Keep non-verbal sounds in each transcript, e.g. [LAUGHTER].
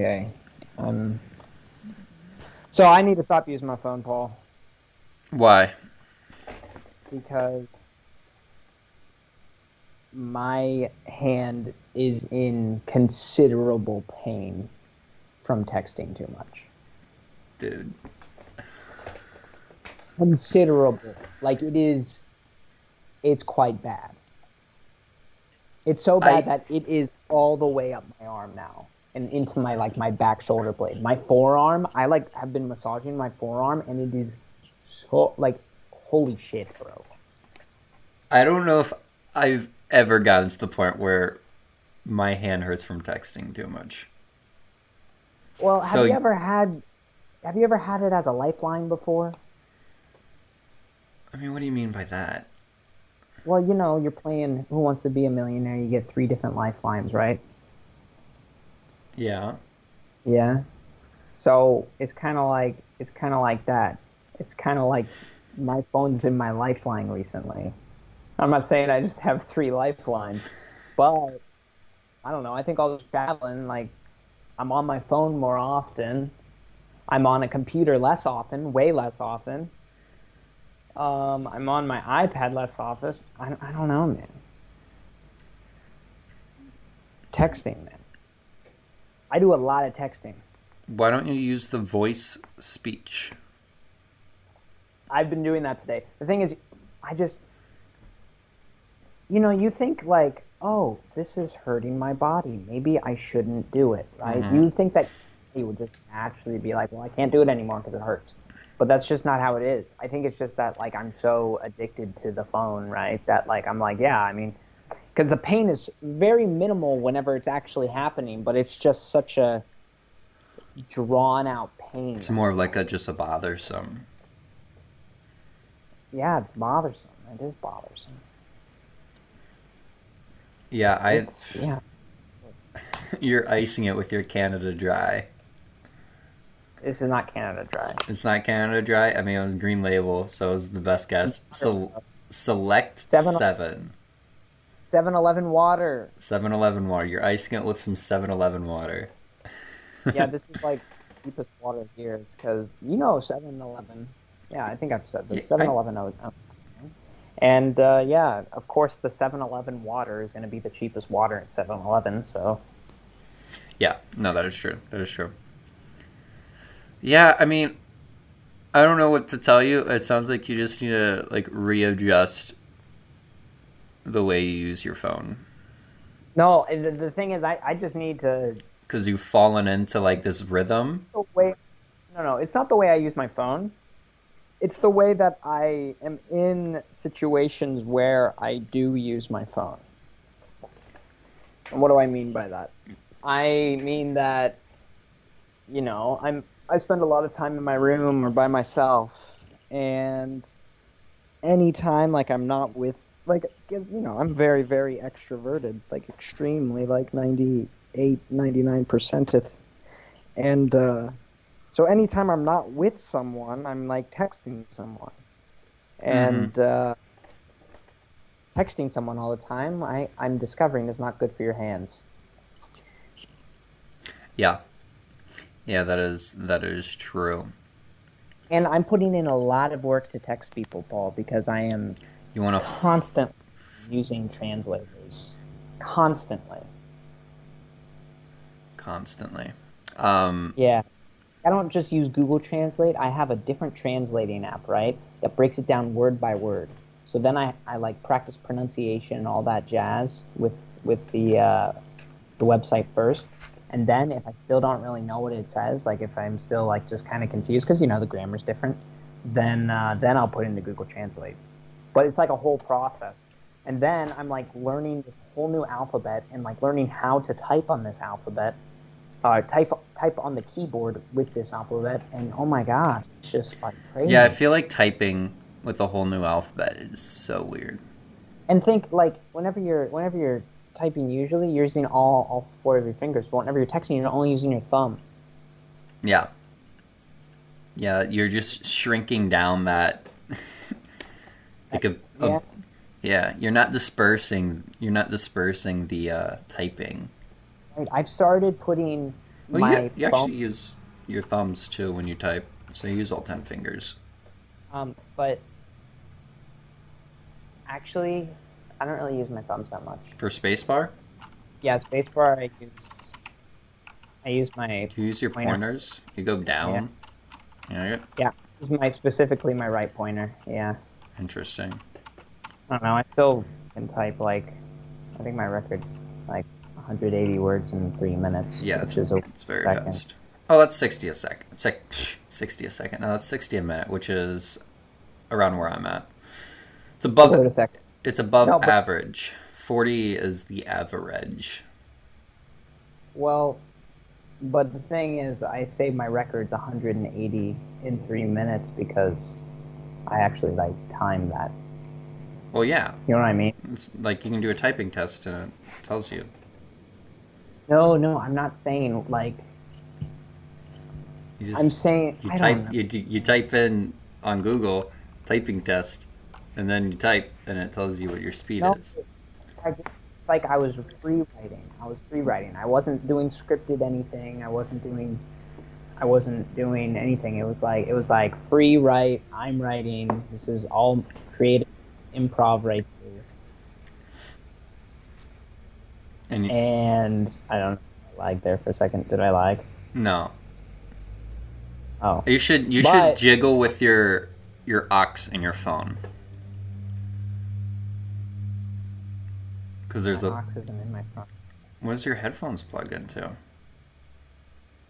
Okay. Um. So I need to stop using my phone, Paul, Why? because my hand is in considerable pain from texting too much. Dude. Considerable. Like it is. It's quite bad. It's so bad I- that it is all the way up my arm now and into my like my back shoulder blade. My forearm, I like have been massaging my forearm and it is so like holy shit, bro. I don't know if I've ever gotten to the point where my hand hurts from texting too much. Well, have So- you ever had have you ever had it as a lifeline before? I mean, what do you mean by that? Well, you know, you're playing Who Wants to Be a Millionaire, you get three different lifelines, right? Yeah. Yeah. So it's kind of like it's kind of like that. It's kind of like my phone's been my lifeline recently. I'm not saying I just have three lifelines, but I don't know. I think all this traveling, like, I'm on my phone more often. I'm on a computer less often, way less often. Um, I'm on my iPad less often. I, I don't know, man. Texting, man. I do a lot of texting. Why don't you use the voice speech? I've been doing that today. The thing is, I just, you know, you think like, oh, this is hurting my body. Maybe I shouldn't do it, right? Mhm. You think that you would just naturally be like, well, I can't do it anymore because it hurts. But that's just not how it is. I think it's just that like I'm so addicted to the phone, right? That like I'm like, yeah, I mean, because the pain is very minimal whenever it's actually happening, but it's just such a drawn out pain. It's more of like a just a bothersome. yeah, it's bothersome. It is bothersome. Yeah, I. It's, yeah. [LAUGHS] You're icing it with your Canada Dry. This is not Canada Dry. It's not Canada Dry. I mean, it was Green Label, so it was the best guess. So, select Seven- seven. 7-Eleven water. 7-Eleven water. You're icing it with some 7-Eleven water. Yeah, [LAUGHS] this is like cheapest water here. Because you know 7-Eleven. Yeah, I think I've said this. Yeah, I- 7-Eleven. oh, And uh, yeah, of course, the 7-Eleven water is going to be the cheapest water at 7-Eleven. So Yeah, no, that is true. That is true. Yeah, I mean, I don't know what to tell you. It sounds like you just need to like readjust the way you use your phone no, the, the thing is, I, I just need to because you've fallen into like this rhythm. the way. No, no, it's not the way I use my phone. It's the way that I am in situations where I do use my phone. And what do I mean by that? I mean that, you know, I'm I spend a lot of time in my room or by myself, and anytime like I'm not with like because you know I'm very very extroverted, like extremely like 98 99 percent and uh, so anytime I'm not with someone, I'm like texting someone, and uh, texting someone all the time, I I'm discovering is not good for your hands. Yeah, yeah, that is that is true. And I'm putting in a lot of work to text people, Paul, because I am You want to constantly using translators, constantly. constantly. Um, Yeah. I don't just use Google Translate. I have a different translating app, right? That breaks it down word by word. So then I, I like practice pronunciation and all that jazz with with the uh, the website first. And then if I still don't really know what it says, like if I'm still like just kind of confused because you know the grammar's different, then uh, then I'll put into Google Translate. But it's like a whole process. And then I'm like learning this whole new alphabet and like learning how to type on this alphabet uh, type type on the keyboard with this alphabet, and oh my gosh, it's just like crazy. yeah, I feel like typing with a whole new alphabet is so weird. and think like whenever you're whenever you're typing, usually you're using all all four of your fingers, but whenever you're texting, you're only using your thumb. Yeah. Yeah, you're just shrinking down that like a, a- Yeah. yeah, you're not dispersing you're not dispersing the uh typing. Like, I've started putting Well, my you, you actually use your thumbs too when you type, so you use all ten fingers. um, but actually, I don't really use my thumbs that much. For spacebar, Yeah, spacebar I use. I use my do you use your Pointer. pointers? You go down. Yeah. Yeah. my specifically my right pointer. Yeah, Interesting. I don't know. I still can type like, I think my record's like 180 words in three minutes. Yeah, which it's, is a it's very second. fast. Oh, that's sixty a second. It's like sixty a second. No, that's sixty a minute, which is around where I'm at. It's above. Wait a second. It's above No, average. Forty is the average. Well, but the thing is, I saved my records 180 in three minutes because I actually like timed that. Well, yeah. You know what I mean? It's like you can do a typing test and it tells you. No, no, I'm not saying like. You I'm saying you I type you you type in on Google typing test, and then you type and it tells you what your speed No, is. I just, like I was free writing. I was free writing. I wasn't doing scripted anything. I wasn't doing. I wasn't doing anything. It was like it was like free write. I'm writing. This is all creative improv right here. And you, And I don't know. I lied there for a second. Did I lie? no, Oh. you should you should jiggle with your your aux and your phone. Because there's a box isn't in my phone. what's your headphones plugged into?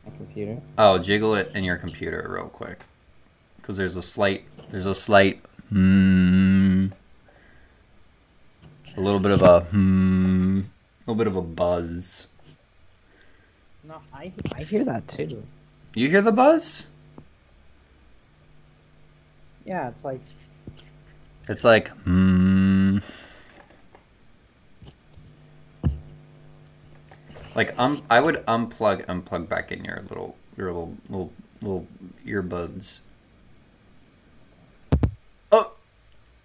My computer. Oh, jiggle it in your computer real quick. Because there's a slight, there's a slight, hmm, a little bit of a hmm, a little bit of a buzz. No, I I hear that too. You hear the buzz? Yeah, it's like It's like hmm. Like um, I would unplug and plug back in your little your little little little earbuds. Oh,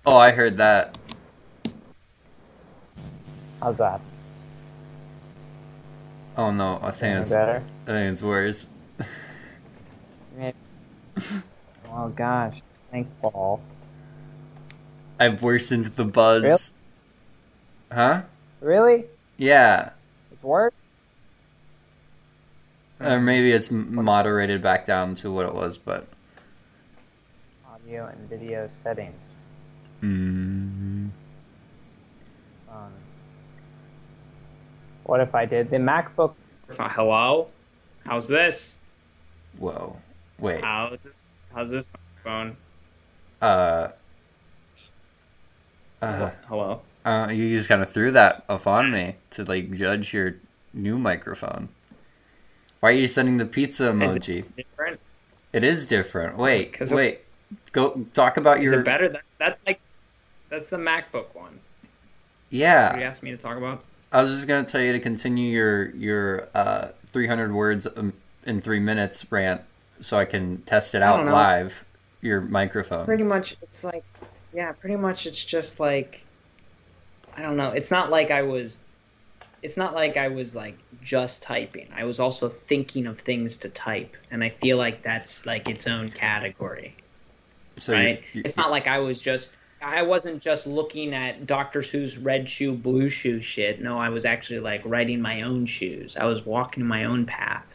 oh! I heard that. how's that? Oh no! I think Any it's better? I think it's worse. Oh gosh, thanks, Paul. I've worsened the buzz. Really? Huh? Really? Yeah. It's worse. Or maybe it's moderated back down to what it was, but. Audio and video settings. Mm, Um, what if I did the MacBook? Hello? How's this? whoa. Wait. How's how's this phone? Uh. Uh, Hello? uh, you just kind of threw that up on me to like judge your new microphone. Why are you sending the pizza it emoji? different? It is different. Wait, wait. Go talk about Is your. it better? That, that's like that's the MacBook one. Yeah, you asked me to talk about? I was just gonna tell you to continue your your uh, 300 words um, in three minutes rant, so I can test it I out live. Your microphone. Pretty much, it's like, yeah, pretty much, it's just like, I don't know. It's not like I was, it's not like I was like just typing. I was also thinking of things to type, and I feel like that's like its own category. So right? you- it's not like I was just I wasn't just looking at Dr. Seuss red shoe, blue shoe shit. No, I was actually like writing my own shoes. I was walking my own path.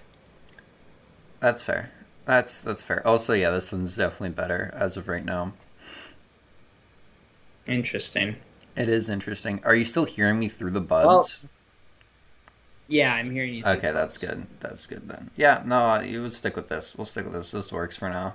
That's fair. That's that's fair. Also, yeah, this one's definitely better as of right now. Interesting. It is interesting. Are you still hearing me through the buds? Yeah, I'm hearing you. okay, that's good. That's good then. Yeah, no, you would stick with this. We'll stick with this. This works for now.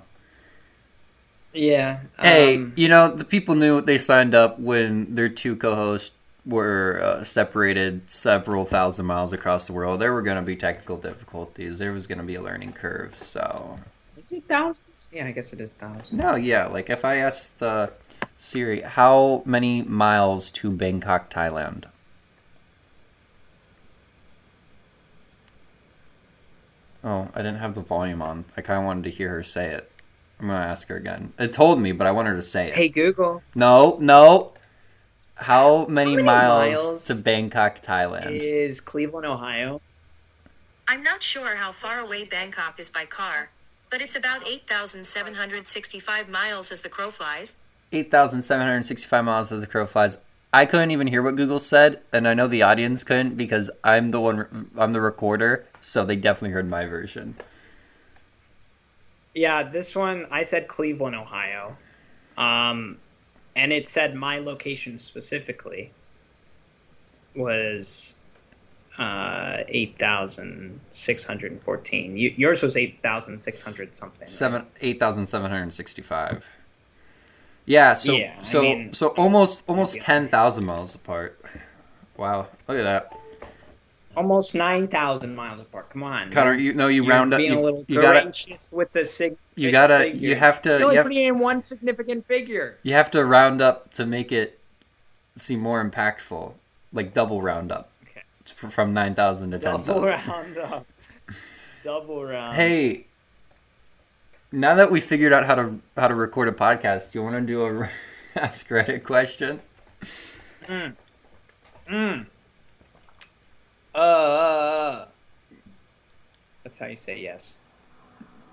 Yeah. Hey, um, you know the people knew they signed up when their two co-hosts were uh, separated several thousand miles across the world. There were going to be technical difficulties. There was going to be a learning curve. So is it thousands? Yeah, I guess it is thousands. no, yeah. Like if I asked uh, Siri, how many miles to Bangkok, Thailand? Oh, I didn't have the volume on. I kind of wanted to hear her say it. I'm gonna ask her again. It told me, but I want her to say it. Hey Google, No, no. How many, many miles, miles to Bangkok, Thailand? is Cleveland, Ohio? I'm not sure how far away Bangkok is by car, but it's about 8,765 miles as the crow flies. 8,765 miles as the crow flies. I couldn't even hear what Google said, and I know the audience couldn't because I'm the one, I'm the recorder, so they definitely heard my version. Yeah, this one I said Cleveland, Ohio, um, and it said my location specifically was uh, eight thousand six hundred fourteen. Yours was eight thousand six hundred something. Seven eight thousand seven hundred sixty-five. Yeah, so Yeah, I so mean- so almost almost ten thousand miles apart. Wow, look at that, Almost nine thousand miles apart. Come on, Connor. You know you You're round up. being a You, little you gotta with the sig. you gotta you have to You're you only putting in one significant figure. you have to round up to make it seem more impactful, like double round up. Okay. It's from nine thousand to ten Double round up. [LAUGHS] Double round. Hey, now that we figured out how to how to record a podcast, do you want to do a [LAUGHS] ask Reddit question? Mm. Uh, uh, uh. That's how you say yes.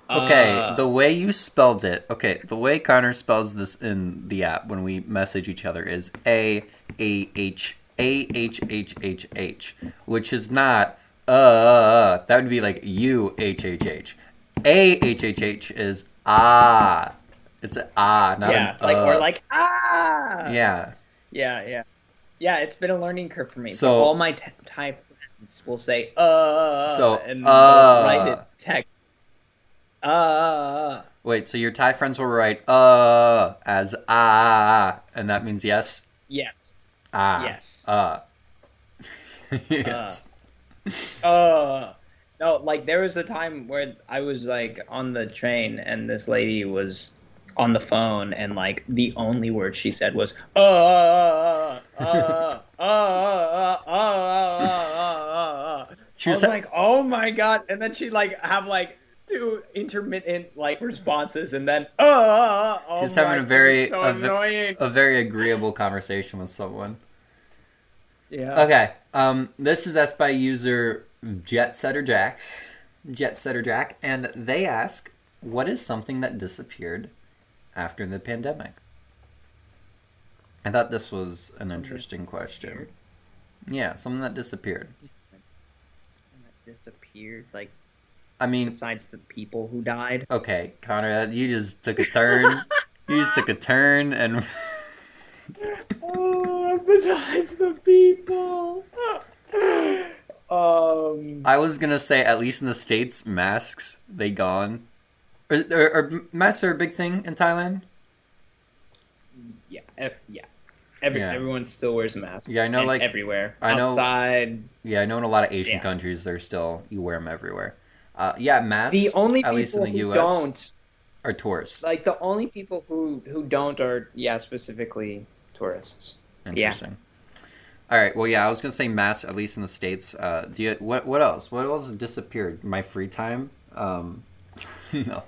Okay, Uh, the way you spelled it. Okay, the way Connor spells this in the app when we message each other is A A H A H H H H, which is not uh. That would be like U H H H. A H H H is ah. It's a ah, not yeah, an like uh. or like ah. yeah. yeah, yeah, yeah. It's been a learning curve for me. So all my t- Thai friends will say uh, So, and uh. write it text. Uh, Wait, so your Thai friends will write uh as ah, and that means yes. yes, Ah. yes. Uh. [LAUGHS] yes. Uh, no, like there was a time where I was like on the train and this lady was on the phone and like the only word she said was uh uh uh uh She was like, "Oh my god!" And then she like have like two intermittent like responses, and then uh. Oh She's having a very so a, annoying. a very agreeable conversation with someone. Yeah. Okay. Um. This is asked by user Jet Setter Jack, Jet Setter Jack, and they ask, "What is something that disappeared after the pandemic?" I thought this was an interesting question. Yeah, something that disappeared. disappeared like I mean, besides the people who died. okay, Connor, you just took a turn. you just took a turn, and [LAUGHS] Oh, besides the people. [LAUGHS] um. I was gonna say at least in the states, masks they gone. Are, are, are masks are a big thing in Thailand? Yeah. ev- yeah. Every, Yeah. Everyone still wears a mask. Yeah, I know, And like- everywhere. I know- Outside. Yeah, I know in a lot of Asian Yeah. countries, they're still you wear them everywhere. Uh, yeah, masks. The only at least in the who U.S. don't are tourists. like the only people who who don't are yeah specifically tourists. Interesting. All right. Well, yeah, I was gonna say masks at least in the states. Uh, do you what? What else? What else disappeared? My free time. Um, [LAUGHS] no.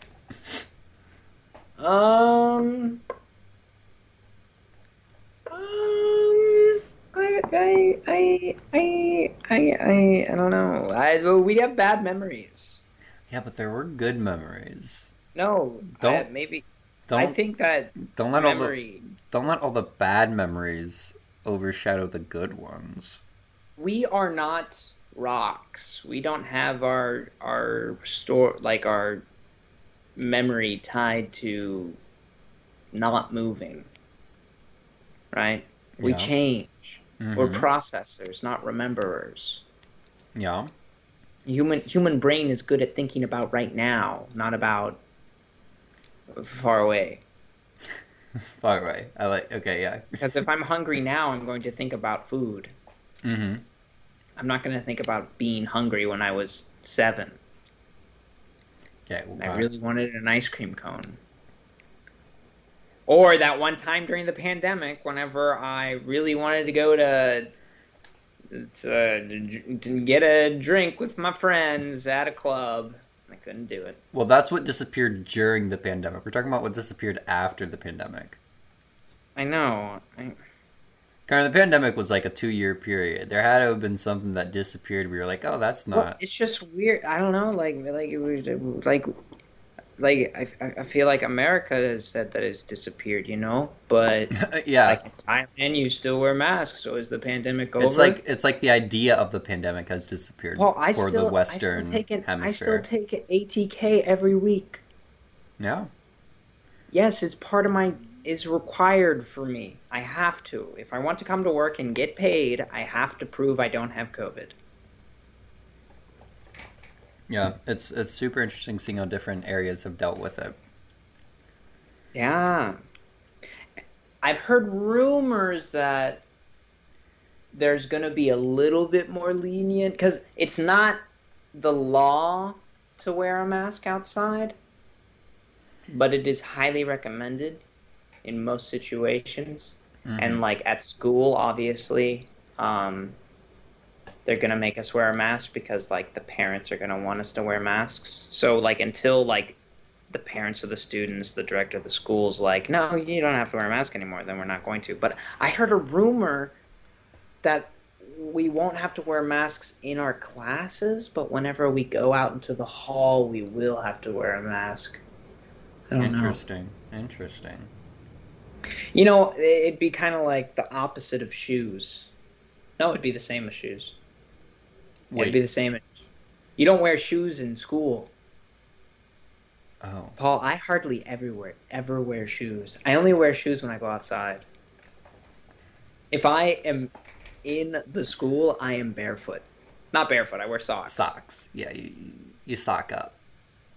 Um. Um. I I I I I I, I don't know. I well, we have bad memories. Yeah, but there were good memories. No, Don't- I, maybe. Don't I think that don't let all the don't let all the bad memories overshadow the good ones. we are not rocks. We don't have our our store like our memory tied to not moving. Right? We Yeah. change. We're Mhm. processors, not rememberers. Yeah. Human human brain is good at thinking about right now, not about far away. [LAUGHS] Far away. I like. Okay. Yeah. [LAUGHS] Because if I'm hungry now, I'm going to think about food. Mm-hmm. I'm not going to think about being hungry when I was seven. Okay. Well, I really wanted an ice cream cone. Or that one time during the pandemic, whenever I really wanted to go to, to, to get a drink with my friends at a club, I couldn't do it. Well, that's what disappeared during the pandemic. We're talking about what disappeared after the pandemic. I know. I, Kind of the pandemic was like a two year period. There had to have been something that disappeared. We were like, oh, that's Well, not. it's just weird. I don't know. Like, like it was like, like I, I feel like America has said that it's disappeared. You know, but [LAUGHS] yeah, like in Thailand, you still wear masks. So is the pandemic over? it's like it's like the idea of the pandemic has disappeared Paul, I for still, the Western I still take an, I still take an ATK every week. yeah, Yes, it's part of my is required for me. I have to. If I want to come to work and get paid, I have to prove I don't have COVID. Yeah. It's it's super interesting seeing how different areas have dealt with it. Yeah. I've heard rumors that there's going to be a little bit more lenient because it's not the law to wear a mask outside, but it is highly recommended in most situations. Mhm. And like at school, obviously, um, they're gonna make us wear a mask because like the parents are gonna want us to wear masks. So like until like the parents of the students, the director of the school's like, no, you don't have to wear a mask anymore, then we're not going to. But I heard a rumor that we won't have to wear masks in our classes, but whenever we go out into the hall, we will have to wear a mask. I don't know. Interesting. Interesting. You know, it'd be kind of like the opposite of shoes. No, it'd be the same as shoes. It'd be the same. You don't wear shoes in school, Oh. Paul. I hardly ever wear ever wear shoes. I only wear shoes when I go outside. If I am in the school, I am barefoot. Not barefoot. I wear socks. Socks. Yeah, you, you sock up.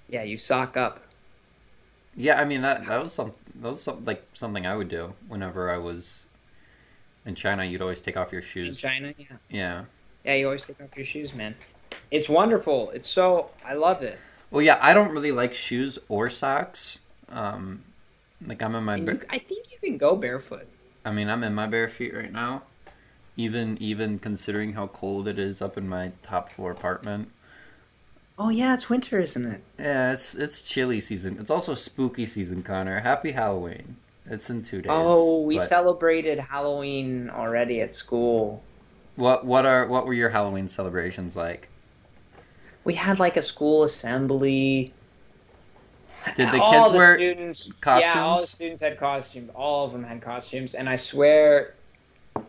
Yeah, you sock up. Yeah, I mean that that was some that was some, like something I would do whenever I was in China. You'd always take off your shoes. In. China, yeah. Yeah. Yeah, you always take off your shoes, man. It's wonderful. It's so I love it. Well, yeah, I don't really like shoes or socks. Um, like I'm in my, ba- you, I think you can go barefoot. I mean, I'm in my bare feet right now. Even even considering how cold it is up in my top floor apartment. Oh yeah, it's winter, isn't it? Yeah, it's it's chilly season. It's also spooky season, Connor. Happy Halloween. It's in two days. Oh, we but celebrated Halloween already at school. What what are what were your Halloween celebrations like? We had like a school assembly. Did the all kids the wear students, Yeah, all the students had costumes. All of them had costumes, and I swear,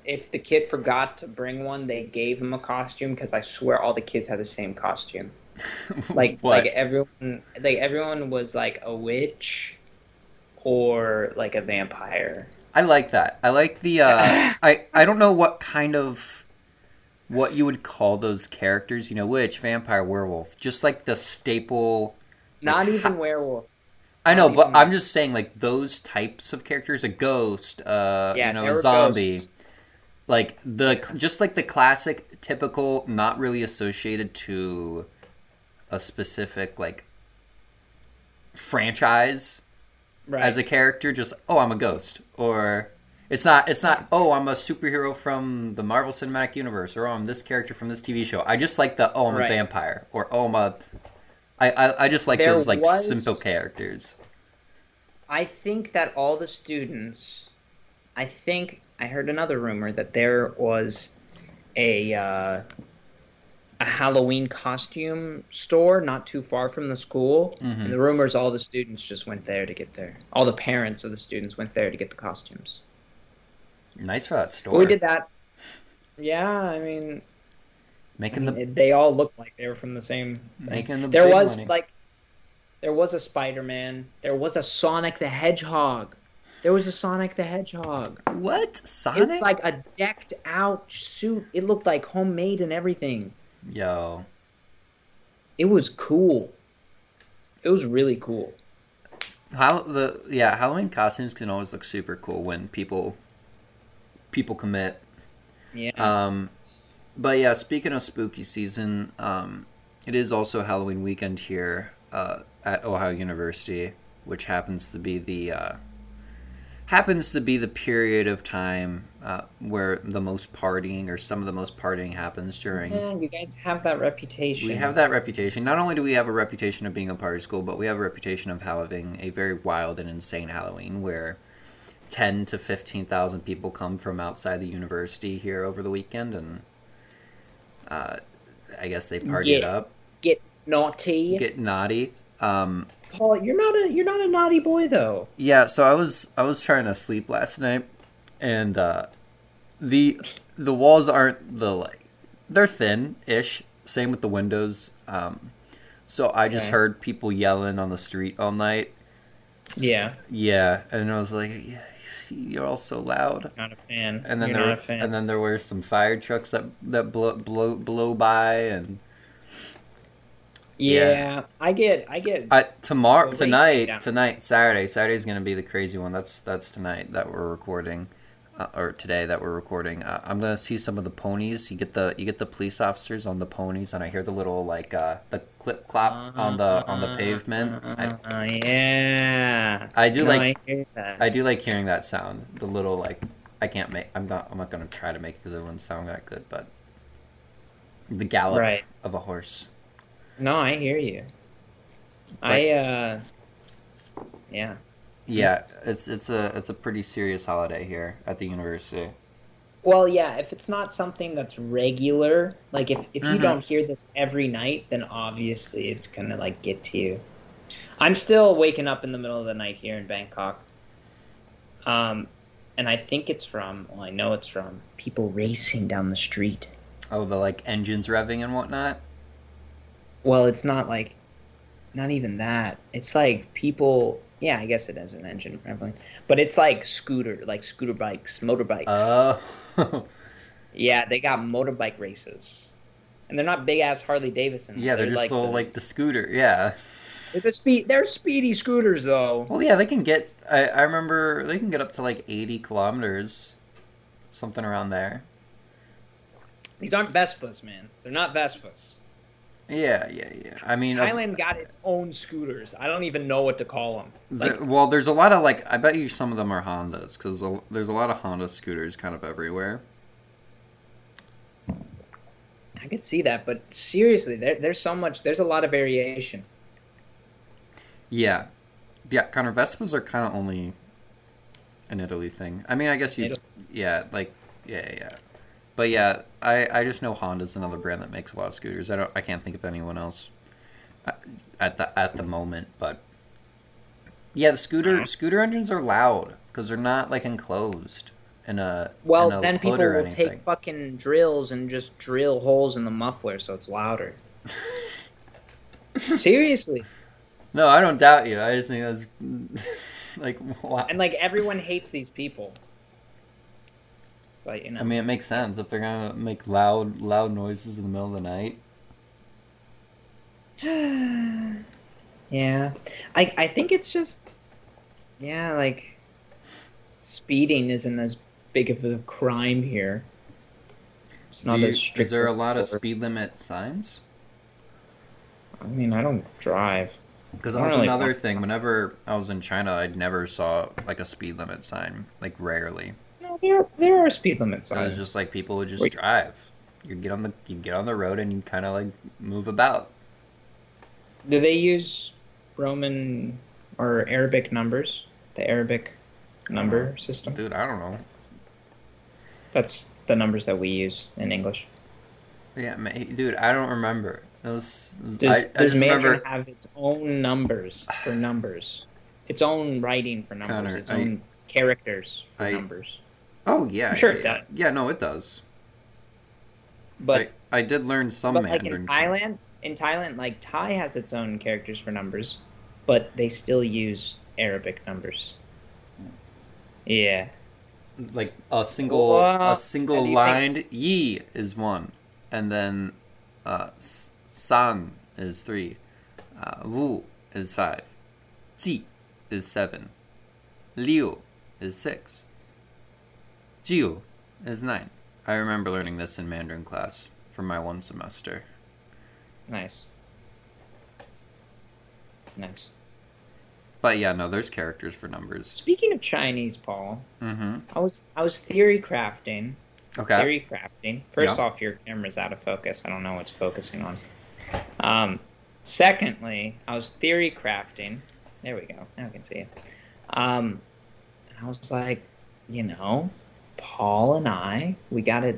if the kid forgot to bring one, they gave him a costume because I swear all the kids had the same costume. [LAUGHS] Like what? like everyone like everyone was like a witch or like a vampire. I like that. I like the. Uh, [LAUGHS] I I don't know what kind of what you would call those characters. You know, witch, vampire, werewolf. Just like the staple. Not Like, even werewolf. I know, Not but even- I'm just saying like those types of characters. A ghost. Uh, Yeah, you know, a zombie. ghosts. Like the just like the classic, typical, not really associated to a specific like franchise Right. as a character just oh i'm a ghost or it's not it's not oh i'm a superhero from the marvel cinematic universe or oh i'm this character from this tv show i just like the oh i'm a vampire or oh i'm a i i, I just like There those like was- simple characters I think that all the students, I think I heard another rumor that there was a uh, a Halloween costume store not too far from the school, Mhm. and the rumors all the students just went there to get there. All the parents of the students went there to get the costumes. Nice for that store we did that. Yeah, I mean, I making mean, the they all looked like they were from the same. Thing. making the There was money. like, there was a Spider Man. There was a Sonic the Hedgehog. There was a Sonic the Hedgehog. what It sonic was like a decked out suit. It looked like homemade and everything. yo It was cool. It was really cool. how the yeah halloween costumes can always look super cool when people people commit Yeah. Um, but yeah, speaking of spooky season, um, it is also Halloween weekend here uh, at Ohio University, which happens to be the uh, happens to be the period of time uh, where the most partying or some of the most partying happens during. yeah, you guys have that reputation. We have that reputation. Not only do we have a reputation of being a party school, but we have a reputation of having a very wild and insane Halloween where ten to fifteen thousand people come from outside the university here over the weekend, and uh, I guess they party it up, Get naughty. get naughty. Um, Paul, you're not a you're not a naughty boy though. Yeah, so I was I was trying to sleep last night, and uh, the the walls aren't the like they're thin ish. Same with the windows. Um, so I just Okay. heard people yelling on the street all night. Yeah, Yeah, and I was like, yeah, you're all so loud. not a fan. And then you're there not a fan. and then there were some fire trucks that that blow blow, blow by and yeah, yeah. I get I get I, tomorrow tonight tonight Saturday Saturday's gonna be the crazy one. That's that's tonight that we're recording, uh, or today that we're recording. Uh, I'm gonna see some of the ponies. You get the you get the police officers on the ponies, and I hear the little like uh, the clip clop on the on the pavement. I, Uh, yeah. I do No, like- I. I do like hearing that sound. The little like I can't make. I'm not. I'm not gonna try to make it because it wouldn't sound that good. But the gallop Right. of a horse. No, I hear you. I uh, yeah. Yeah, it's it's a it's a pretty serious holiday here at the university. Well, yeah. If it's not something that's regular, like if if you Mhm. don't hear this every night, then obviously it's gonna like get to you. I'm still waking up in the middle of the night here in Bangkok. Um, and I think it's from. Well, I know it's from people racing down the street. Oh, the like engines revving and whatnot. Well, it's not like, not even that. It's like people. Yeah, I guess it is an engine revving, but it's like scooter, like scooter bikes, motorbikes. Oh, [LAUGHS] yeah, they got motorbike races, and they're not big ass Harley Davidsons. yeah, they're, just like little the, like the scooter. Yeah. they're speed. They're speedy scooters though. Well, yeah, they can get. I I remember they can get up to like eighty kilometers, something around there. These aren't Vespas, man. They're not Vespas. Yeah, yeah, yeah. I mean, Thailand got its own scooters. I don't even know what to call them. the- well, there's a lot of like. I bet you some of them are Hondas because there's a lot of Honda scooters kind of everywhere. I could see that, but seriously, there, there's so much. There's a lot of variation. Yeah, yeah. Kind of Vespas are kind of only an Italy thing. I mean, I guess you. Italy. Yeah, like yeah, yeah. But yeah, I I just know Honda's another brand that makes a lot of scooters. I don't. I can't think of anyone else uh, at the at the moment. But yeah, the scooter Uh-huh. scooter engines are loud because they're not like enclosed in a Well, in a then hood people will take fucking drills and just drill holes in the muffler so it's louder. [LAUGHS] Seriously. No, I don't doubt you. I just think that's [LAUGHS] like wow. And like everyone hates these people. But you know. I mean, it makes sense if they're gonna make loud, loud noises in the middle of the night. [SIGHS] yeah. I I think it's just yeah, like speeding isn't as big of a crime here. It's not you- as strict. is there a lot of speed limit signs? I mean, I don't drive. Because that was really another thing. Whenever I was in China, I never saw like a speed limit sign. Like rarely. No, there there are speed limit It signs. was just like people would just Wait. drive. You'd get on the you get on the road and you kind of like move about. Do they use Roman or Arabic numbers? The Arabic number uh-huh. system? Dude, I don't know. That's the numbers that we use in English. Yeah, ma- dude, I don't remember. It was. it was- Does, I, I does just Mandarin remember. have its own numbers for numbers? Its own writing for numbers, Connor, its I- own characters for I- numbers. Oh yeah, I'm sure yeah, it does. Yeah, no, it does. But I, I did learn some but like in Thailand, in Thailand, like Thai has its own characters for numbers, but they still use Arabic numbers. Yeah. like a single Well, a single lined yi is one, and then uh, san is three, uh, wu is five, ji is seven, liu is six, jiu is nine. I remember learning this in Mandarin class for my one semester. Nice. Nice. But yeah, no, there's characters for numbers. Speaking of Chinese, Paul, Mm-hmm. I was I was theory crafting. Okay. Theory crafting. First Yeah. off, your camera's out of focus. I don't know what's focusing on. Um, secondly, I was theory crafting. There we go. Now I can see it. Um, I was like, you know, Paul and I, we got to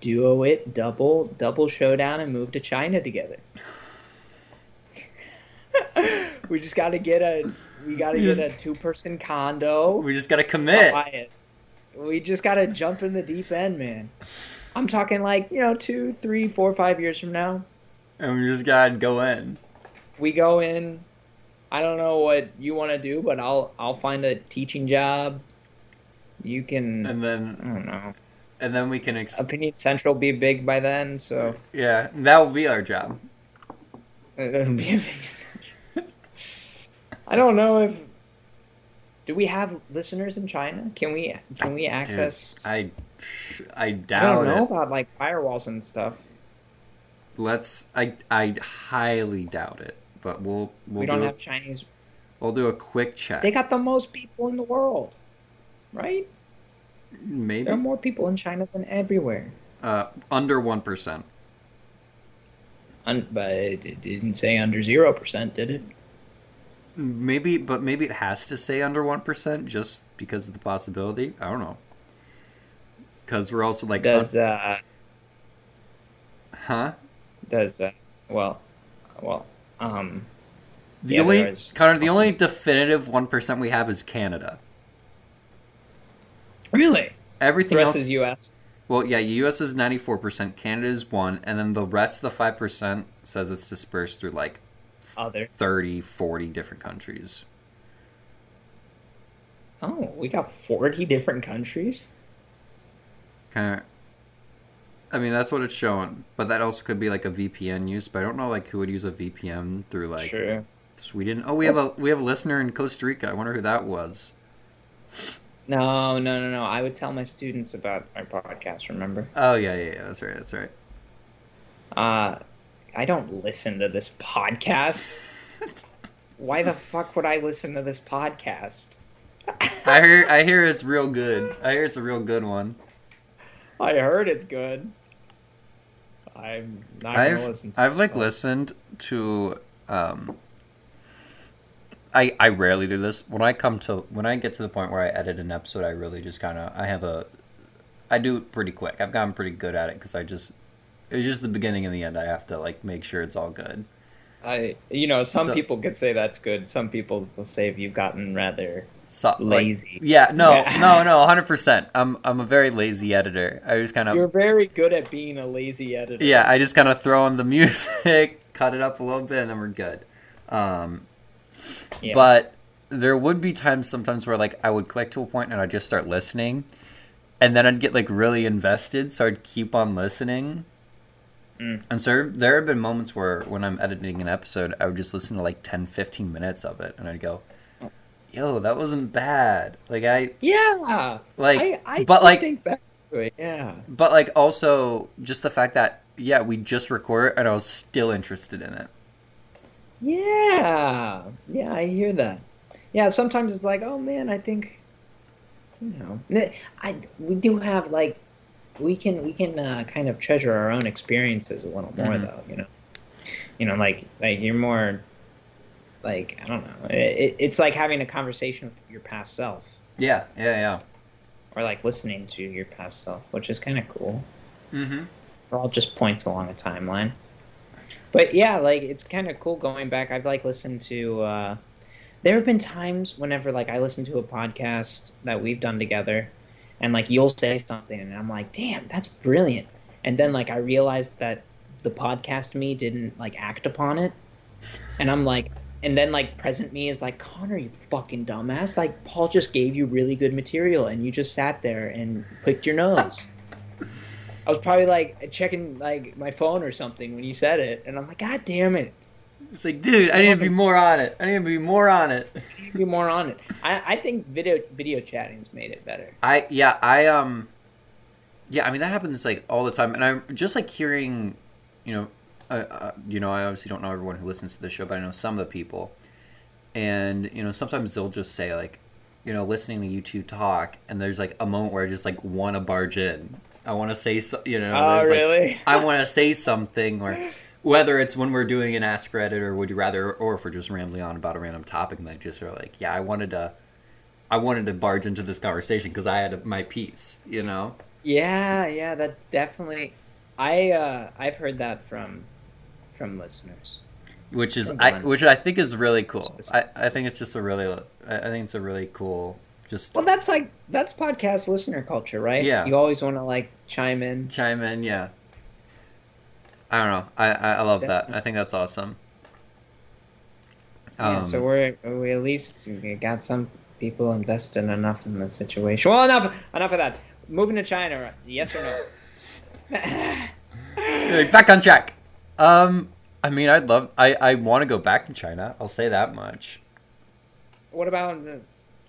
duo it, double double showdown, and move to China together. [LAUGHS] we just got to get a we got to get just- a two person condo. We just gotta commit. buy. We just got to jump in the deep end, man. I'm talking like you know two, three, four, five years from now. And we just gotta go in. we go in. I don't know what you want to do, but I'll I'll find a teaching job. You can. And then I don't know. and then we can ex- Opinion Central will be big by then, so Yeah, that will be our job. [LAUGHS] it'll be a big. I don't know if. Do we have listeners in China? Can we can we access? I I I doubt I don't know it. about like firewalls and stuff. Let's I I highly doubt it. But we'll we'll we do don't a, have Chinese. we'll do a quick check. They got the most people in the world, right? Maybe There are more people in China than everywhere. uh, under one percent. Un- but it didn't say under zero percent, did it? Maybe, but maybe it has to say under one percent just because of the possibility. I don't know. Because we're also like, Does un- uh huh? does uh well well um The Yeah, only Connor, the also- only definitive one percent we have is Canada. Really the Everything rest else is U.S. Well, yeah, U.S. is ninety four percent, Canada is one, and then the rest of the five percent says it's dispersed through like Other 30, 40 different countries. oh we got forty different countries. Kind of. I mean, that's what it's showing, but that also could be like a VPN use. But I don't know like who would use a VPN through like True. Sweden. Oh, we have a we have a listener in Costa Rica. I wonder who that was. No, no, no, no. I would tell my students about our podcast. Remember? Oh yeah, yeah, yeah. That's right. That's right. Uh, I don't listen to this podcast. [LAUGHS] Why the fuck would I listen to this podcast? I hear [LAUGHS] I hear it's real good. I hear it's a real good one. I heard it's good. I'm not gonna I've listen. To I've it, like though. listened to um I I rarely do this. When I come to when I get to the point where I edit an episode, I really just kind of I have a I do it pretty quick. I've gotten pretty good at it cuz I just it's just the beginning and the end. I have to like make sure it's all good. I, you know, some So- people could say that's good. Some people will say if you've gotten rather So, like- lazy. yeah, no, Yeah. no, no, 100%. I'm I'm a very lazy editor. I just kind of You're very good at being a lazy editor. Yeah, I just kind of throw in the [LAUGHS] music, cut it up a little bit and then we're good. Um Yeah. But there would be times sometimes where like I would click to a point and I'd just start listening, and then I'd get like really invested, so I'd keep on listening. Mm. And so there have been moments where when I'm editing an episode, I would just listen to like 10, 15 minutes of it, and I'd go, "Yo, that wasn't bad." Like I yeah. like, I, I but like, think back to it. Yeah. but like also just the fact that yeah, we just recorded and I was still interested in it. Yeah. Yeah, I hear that. Yeah, sometimes it's like, oh man, I think, you know, I we do have like, we can we can uh, kind of treasure our own experiences a little more Mhm. though, you know, you know, like like you're more, like I don't know, it, it's like having a conversation with your past self, Yeah, yeah, yeah. or like listening to your past self, which is kind of cool. Mm-hmm. They're all just points along a timeline. But yeah, like it's kind of cool going back. I've like listened to. Uh, there have been times whenever like I listen to a podcast that we've done together, and like you'll say something, and I'm like, "Damn, that's brilliant!" And then like I realized that the podcast me didn't like act upon it, and I'm like, and then like present me is like, Connor, you fucking dumbass! Like Paul just gave you really good material, and you just sat there and picked your nose. I was probably like checking like my phone or something when you said it, and I'm like, God damn it! It's like, dude, I need to be more on it. I need to be more on it. I need to be more on it. I, I think video video chatting's made it better. I yeah I um yeah I mean that happens like all the time and I'm just like hearing you know uh, uh, you know I obviously don't know everyone who listens to the show but I know some of the people and you know sometimes they'll just say like you know listening to you two talk and there's like a moment where I just like want to barge in I want to say so you know Oh, there's, like. I want to say something or whether it's when we're doing an ask Reddit or would you rather or if we're just rambling on about a random topic and they just are like yeah I wanted to I wanted to barge into this conversation because I had my piece. You know. Yeah, yeah, that's definitely. I uh, I've heard that from from listeners. which is I, which I think is really cool. I, I think it's just a really I think it's a really cool just Well, that's like that's podcast listener culture, right? Yeah. You always want to like chime in. chime in. Yeah, I don't know. I I, I love that. I think that's awesome. yeah, Um, so we're we at least got some people invested enough in the situation. Well, enough enough of that. Moving to China, yes or no? [LAUGHS] [LAUGHS] Back on track. Um, I mean, I'd love. I I want to go back to China. I'll say that much. what about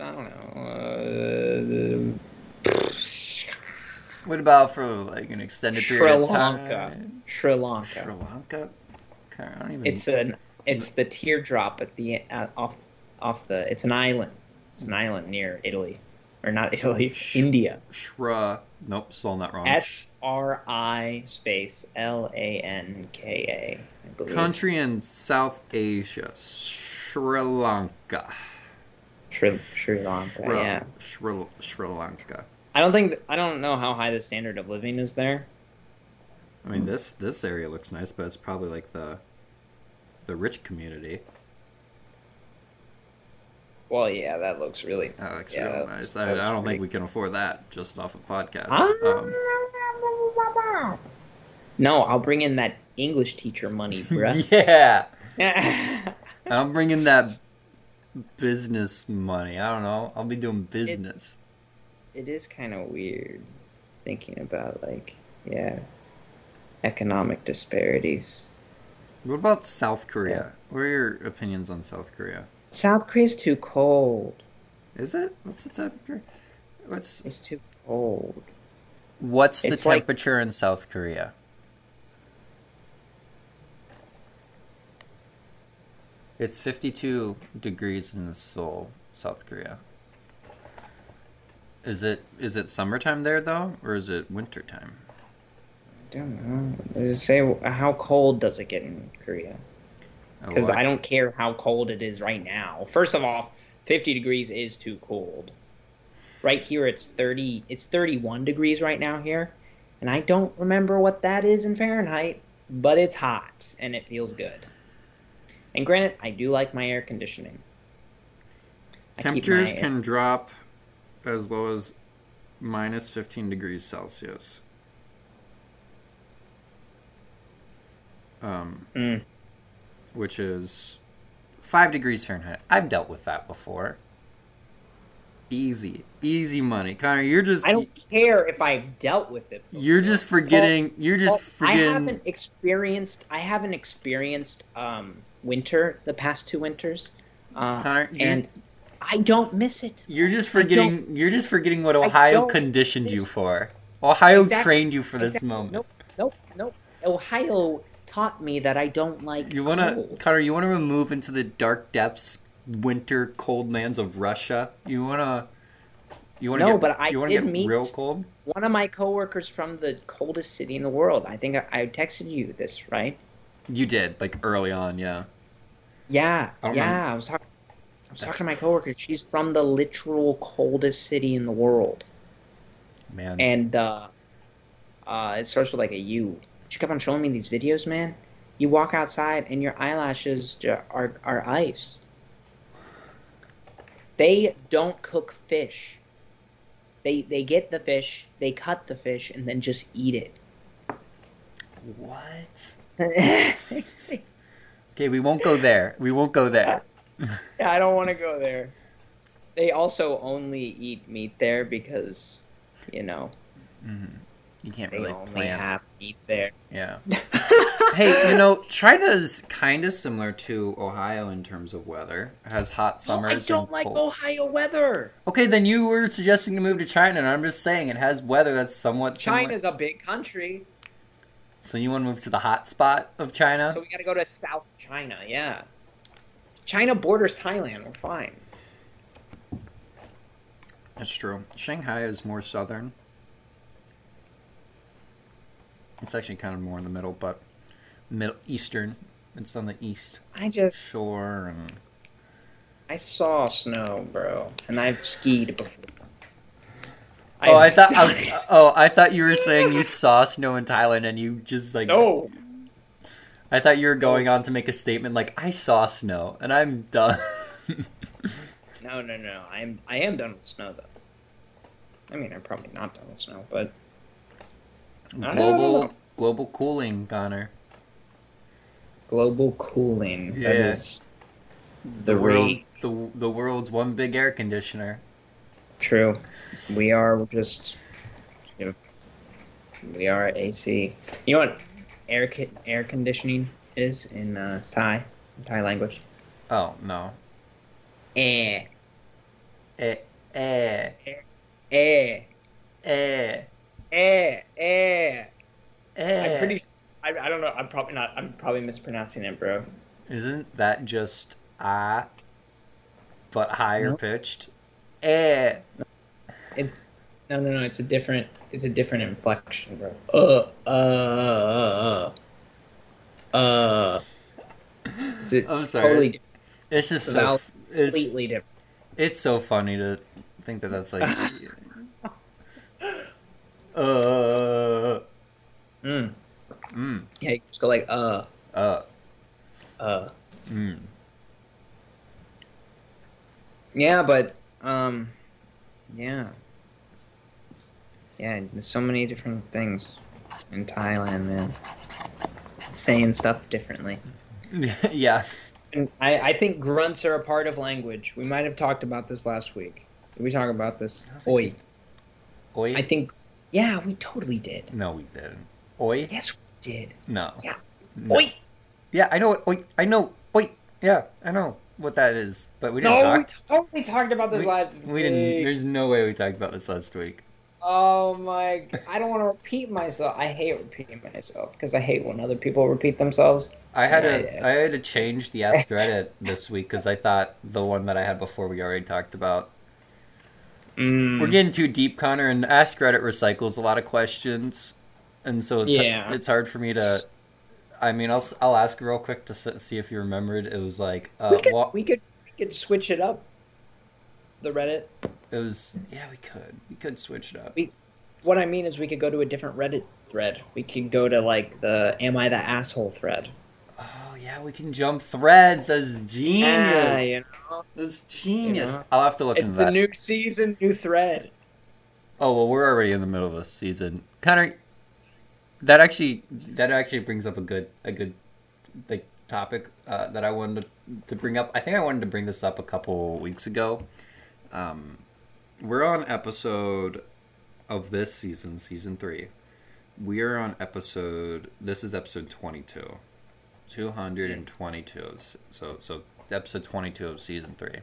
I don't know. Uh, What about for like an extended Sri period of time? Sri Lanka. Sri Lanka. Okay, I don't even. It's an it's the teardrop at the uh, off off the it's an island. It's an island near Italy, or not [LAUGHS] Italy, Sh- India. Shra. Nope, spelling that wrong. S R I space L A N K A. Country in South Asia, Sri Lanka. Sri, Sri Lanka. Sri, Yeah. Sri, Sri Lanka. I don't think I don't know how high the standard of living is there. I mean, this this area looks nice, but it's probably like the the rich community. Well, yeah, that looks really. That looks Yeah, that nice. looks- I, I don't think we can afford that just off a podcast. Ah. Um, No, I'll bring in that English teacher money, [LAUGHS] bruh. yeah, [LAUGHS] I'm bringing that business money. I don't know. I'll be doing business. it is kind of weird thinking about like yeah economic disparities What about South Korea? What are your opinions on South Korea? south korea's too cold Is it? What's the temperature? What's it's too cold what's the It's like- temperature in South Korea? It's 52 degrees in Seoul, South Korea. Is it is it summertime there though, or is it wintertime? i don't know. Does it say how cold does it get in korea? Oh, because i don't care how cold it is right now. First of all 50 degrees is too cold. Right here it's 30 it's 31 degrees right now here and i don't remember what that is in fahrenheit but it's hot and it feels good and granted i do like my air conditioning I Temperatures my- can drop as low as minus 15 degrees Celsius. Um, Mm. which is 5 degrees Fahrenheit. I've dealt with that before. Easy. Easy money. Connor, you're just i don't care if i've dealt with it you're just forgetting you're just Well, I haven't experienced. I haven't experienced um, winter the past two winters, uh, Connor, and I don't miss it. you're just forgetting you're just forgetting what Ohio conditioned you for. Ohio Exactly. trained you for this Exactly. moment. Nope, nope, nope. Ohio taught me that I don't like. You wanna, cold. Connor? You wanna move into the dark depths, winter cold lands of Russia? You wanna, you wanna No, get, but I you wanna did get meet- real cold. One of my coworkers from the coldest city in the world. I think I, I texted you this, right? You did like early on, yeah. Yeah, I yeah. remember. I was talking. I was That's talking to my coworker. She's from the literal coldest city in the world. Man, and uh, uh, it starts with like a U. She kept on showing me these videos, man. You walk outside and your eyelashes are are ice. They don't cook fish. They they get the fish, they cut the fish, and then just eat it. what? [LAUGHS] Okay, we won't go there. We won't go there. [LAUGHS] I don't want to go there. They also only eat meat there because, you know, Mhm. You can't they really only plan. have meat there. Yeah. [LAUGHS] hey, you know, China's kind of similar to Ohio in terms of weather. It has hot No, summers. I don't like cold. Ohio weather. Okay, then you were suggesting to move to China, and I'm just saying it has weather that's somewhat similar. China's a big country. So you want to move to the hot spot of China? So we gotta go to South China, yeah. China borders Thailand, we're fine. That's true. Shanghai is more southern. It's actually kind of more in the middle, but middle eastern. It's on the east I just shore, and I saw snow, bro, and I've skied before. Oh, I thought. I, oh, I thought you were saying you saw snow in Thailand and you just like. No, I thought you were going on to make a statement like I saw snow and I'm done. [LAUGHS] no, no, no. I'm I am done with snow though. I mean, I'm probably not done with snow, but global global cooling, Connor. global cooling. That Yeah. is the world, rate. the the world's one big air conditioner. True. We are just. You know, we are AC. You know what air co- air conditioning is in uh, Thai, Thai language? Oh no. Air. Eh eh Air. eh Air. Air. eh. I'm pretty. I, I don't know. I'm probably not. I'm probably mispronouncing it, bro. Isn't that just ah, but higher pitched? Eh. No, no, no. It's a different. It's a different inflection, bro. Uh, uh, uh, uh. It's a I'm sorry. totally different, It's just so. It's, completely different. it's so funny to think that that's like. [LAUGHS] uh. Mm. Mm. Yeah, you just go like uh, Uh. uh. Mm. Yeah, but um, yeah, yeah. There's so many different things in Thailand, man. Saying stuff differently. [LAUGHS] yeah. And I, I think grunts are a part of language. We might have talked about this last week. Did we talk about this? Oi. Oi. I think, yeah, we totally did. no, we didn't. Oi. Yes, we did. No. Yeah. No. Oi. Yeah, I know what. Oi. I know. Oi. Yeah, I know what that is, but we didn't No, we totally talked about this We- last We didn't. week. There's no way we talked about this last week. Oh my! I don't want to repeat myself. I hate repeating myself because I hate when other people repeat themselves. I had to. yeah. I had to change the Ask Reddit this week because I thought the one that I had before we already talked about. Mm. We're getting too deep, Connor, and Ask Reddit recycles a lot of questions, and so it's Yeah. it's hard for me to. I mean, I'll I'll ask real quick to see if you remembered. It was like, uh, we could what? we could we could switch it up. The Reddit. It was yeah, we could we could switch it up. We, What I mean is, we could go to a different Reddit thread. We could go to like the "Am I the asshole?" thread. Oh yeah, we can jump threads. That's genius. Yeah, you know? That's genius. know? I'll have to look in that. It's into the that. new season, new thread. Oh well, we're already in the middle of the season. Connor, that actually that actually brings up a good a good like topic uh, that I wanted to, to bring up. I think I wanted to bring this up a couple weeks ago. Um, we're on episode of this season, season three. We are on episode. This is episode twenty-two. Two hundred and twenty-two. So so episode twenty-two of season three.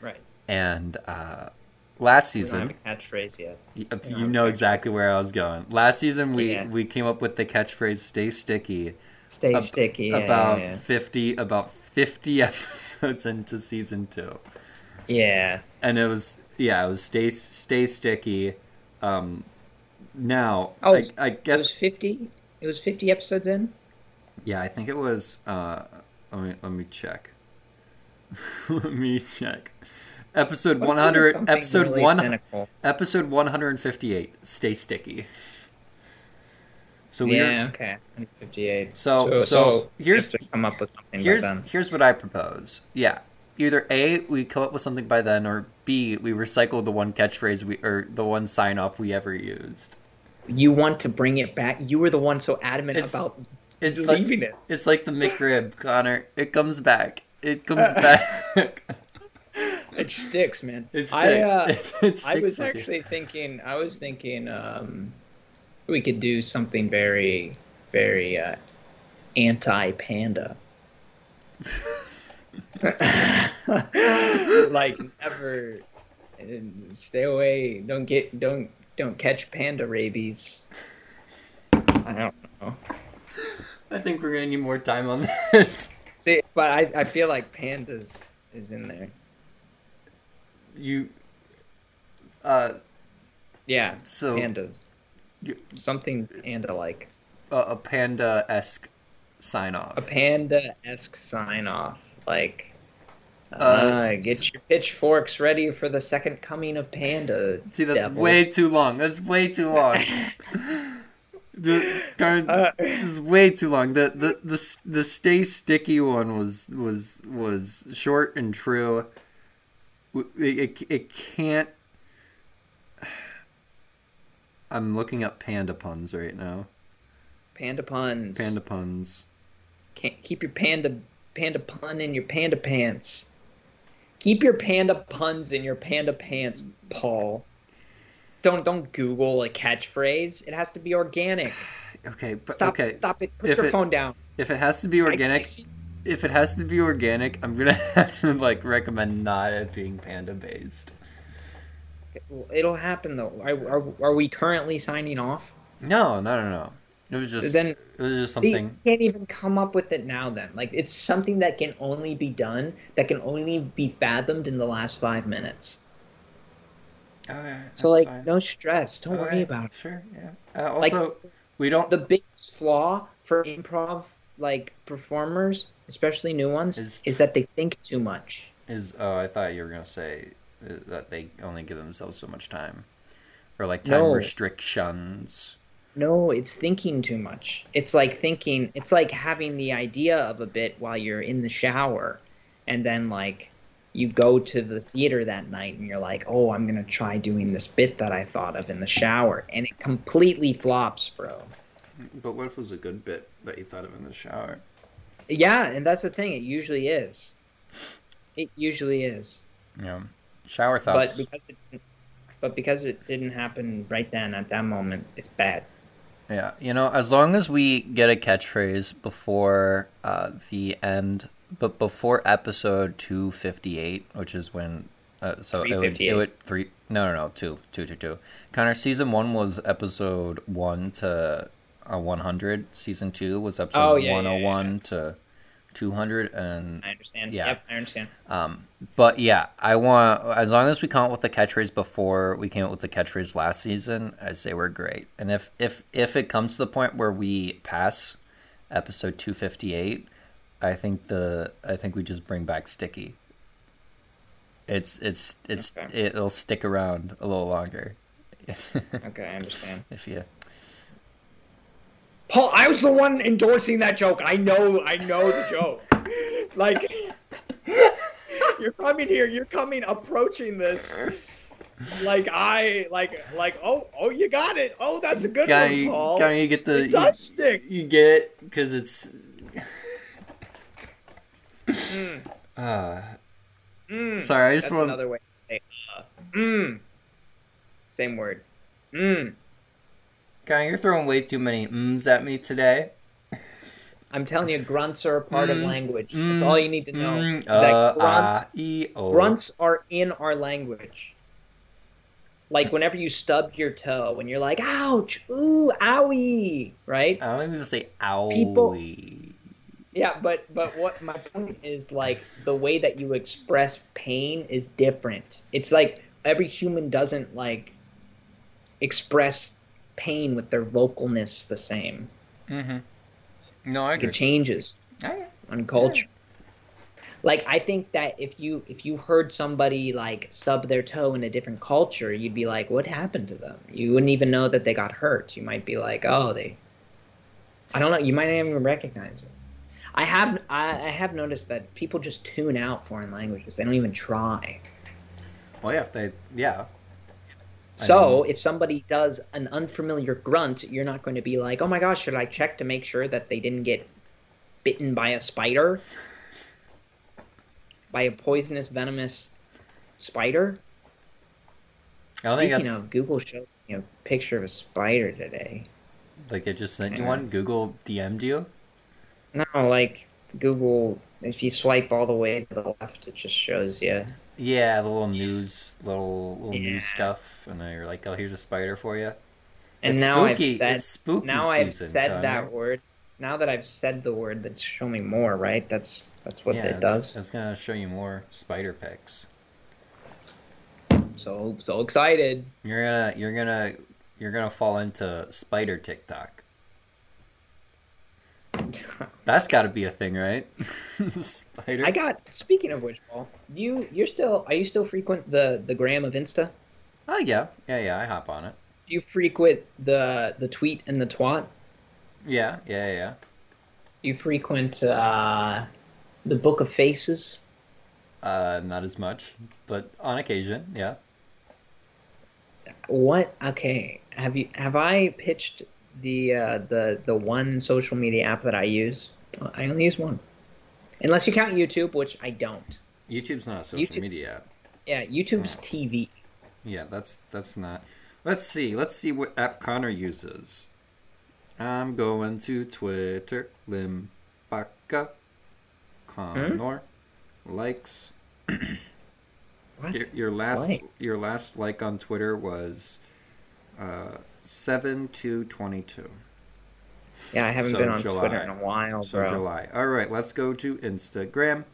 Right. And uh, last We season. don't have a catchphrase yet. You Yeah, you know okay. exactly where I was going. Last season, we, Yeah. we came up with the catchphrase "Stay sticky" Stay Ab- sticky. Yeah, about yeah, fifty about fifty [LAUGHS] episodes into season two, yeah. and it was yeah, it was stay stay sticky. Um, now Oh, I, it's- I It guess was fifty. It was fifty episodes in. yeah, I think it was. Uh, let me let me check. [LAUGHS] let me check. Episode What one if we did hundred. Episode really one. cynical? Episode one hundred and fifty-eight. Stay sticky. So we yeah. Okay. Fifty-eight. So- so we here's- to come up with something here's by then. here's what I propose. Yeah, either a we come up with something by then, or b we recycle the one catchphrase we or the one sign off we ever used. You want to bring it back. You were the one so adamant It's- about It's like leaving it. it's like the McRib, Connor. It comes back. It comes [LAUGHS] back. [LAUGHS] It sticks, man. it sticks. I, uh, [LAUGHS] it, sticks I was with you. actually thinking. I was thinking. Um, we could do something very, very uh, anti-panda. [LAUGHS] like never uh, stay away. Don't get. Don't don't catch panda rabies. I don't know. I think we're gonna need more time on this. See, but I, I feel like pandas is in there. You, uh, Yeah, so pandas. You- Something panda-like. a, a panda esque sign off. A panda-esque sign-off. Like, Ah, get your pitchforks ready for the second coming of Panda. See, that's devil. way too long. That's way too long. [LAUGHS] the, Karen, Uh, this is way too long. The, the the the stay sticky one was was was short and true. It, it, it can't. I'm looking up panda puns right now. Panda puns. Panda puns. Can't keep your panda panda pun in your panda pants. Keep your panda puns in your panda pants, Paul. Don't don't Google a catchphrase. It has to be organic. [SIGHS] Okay, but Stop okay. stop it. Put If your it- phone down. If it has to be I- I organic, see- if it has to be organic, I'm gonna [LAUGHS] have to like recommend not it being panda based. It'll happen though. Are, are, are we currently signing off? No, no, no, no. It was just then it was just something. see, you can't even come up with it now. Then, like, it's something that can only be done, that can only be fathomed in the last five minutes. Okay, So, like, fine. no stress. Don't worry Okay, about it. Sure, yeah. Uh, Like- also, we don't. The biggest flaw for improv like performers, especially new ones, Is- is, that they think too much. is oh, I thought you were gonna say that they only give themselves so much time, or like time No. restrictions. No, it's thinking too much. It's like thinking. It's like having the idea of a bit while you're in the shower, and then like you go to the theater that night and you're like, oh, I'm gonna try doing this bit that I thought of in the shower, and it completely flops, bro. But what if it was a good bit that you thought of in the shower? Yeah, and that's the thing. It usually is. It usually is. Yeah, shower but thoughts. because it but because it didn't happen right then at that moment, it's bad. Yeah, you know, as long as we get a catchphrase before uh, the end, but before episode two fifty eight, which is when, uh, so it would, it 358. would three no no no two two two two. Connor, season one was episode one to uh, one hundred. Season two was episode Oh, yeah, yeah, one yeah, hundred one to two hundred, and I understand. Yeah. Yep, I understand. um, but yeah, I want as long as we come up with the catchphrase before we came up with the catchphrase last season, I'd say we're great. And if if if it comes to the point where we pass episode two fifty eight, I think the I think we just bring back Sticky. It's it's it's Okay. it'll stick around a little longer. [LAUGHS] Okay, I understand. if you Paul, I was the one endorsing that joke. I know, I know the joke. like, you're coming here. You're coming, approaching this. Like I, like, like, oh, oh, you got it. Oh, that's a good gotta, one, you, Paul. gotta you get the it does stick. you, get it because it's. Mm, Uh, mm. sorry, I just want. another way to say uh, mm. Same word. Mm. Guy, you're throwing way too many mms at me today. I'm telling you, grunts are a part of Mm, language. That's mm, all you need to know. Mm, is that uh, grunts, e, o. grunts are in our language. Like whenever you stub your toe, when you're like, ouch, ooh, owie, right? I don't even say owie. People- Yeah, but but what my point is like the way that you express pain is different. It's like every human doesn't like express pain with their vocalness the same. Mm-hmm. No, I agree. It changes I- on culture. Like I think that if you if you heard somebody like stub their toe in a different culture, you'd be like, "What happened to them?" You wouldn't even know that they got hurt. You might be like, "Oh, they." I don't know. You might not even recognize it. I have I, I have noticed that people just tune out foreign languages. They don't even try. Well, yeah, if they, yeah. So if somebody does an unfamiliar grunt, you're not going to be like, "Oh my gosh, should I check to make sure that they didn't get bitten by a spider, by a poisonous, venomous spider?" I don't think Speaking that's of, Google showed me a picture of a spider today. like it just sent you one. Google DM'd you. No, like Google, if you swipe all the way to the left, it just shows you. Yeah, the little news, little little news stuff, and then you're like, "Oh, here's a spider for you." And it's now spooky. I've said it's spooky now I've season, said Connor. that word. Now that I've said the word, that's show me more, right? That's that's what yeah, it it's, does. It's gonna show you more spider pics. So so excited. You're gonna you're gonna you're gonna fall into spider TikTok. That's got to be a thing, right? [LAUGHS] Spider. I got. Speaking of which, Paul, you you're still are you still frequent the the gram of Insta? Oh yeah, yeah, yeah. I hop on it. You frequent the the tweet and the twat? Yeah, yeah, yeah. You frequent uh, the Book of Faces? Uh, not as much, but on occasion, yeah. What? Okay. Have you have I pitched the uh, the the one social media app that I use? I only use one, unless you count YouTube, which I don't. YouTube's not a social YouTube- media app. Yeah, YouTube's TV. Yeah, that's that's not. Let's see. Let's see what app Connor uses. I'm going to Twitter. Limbaka. Connor likes. What? Your, your last Likes? your last like on Twitter was uh, seven to twenty two. Yeah, I haven't So been on July. Twitter in a while, So bro. July. All right, let's go to Instagram.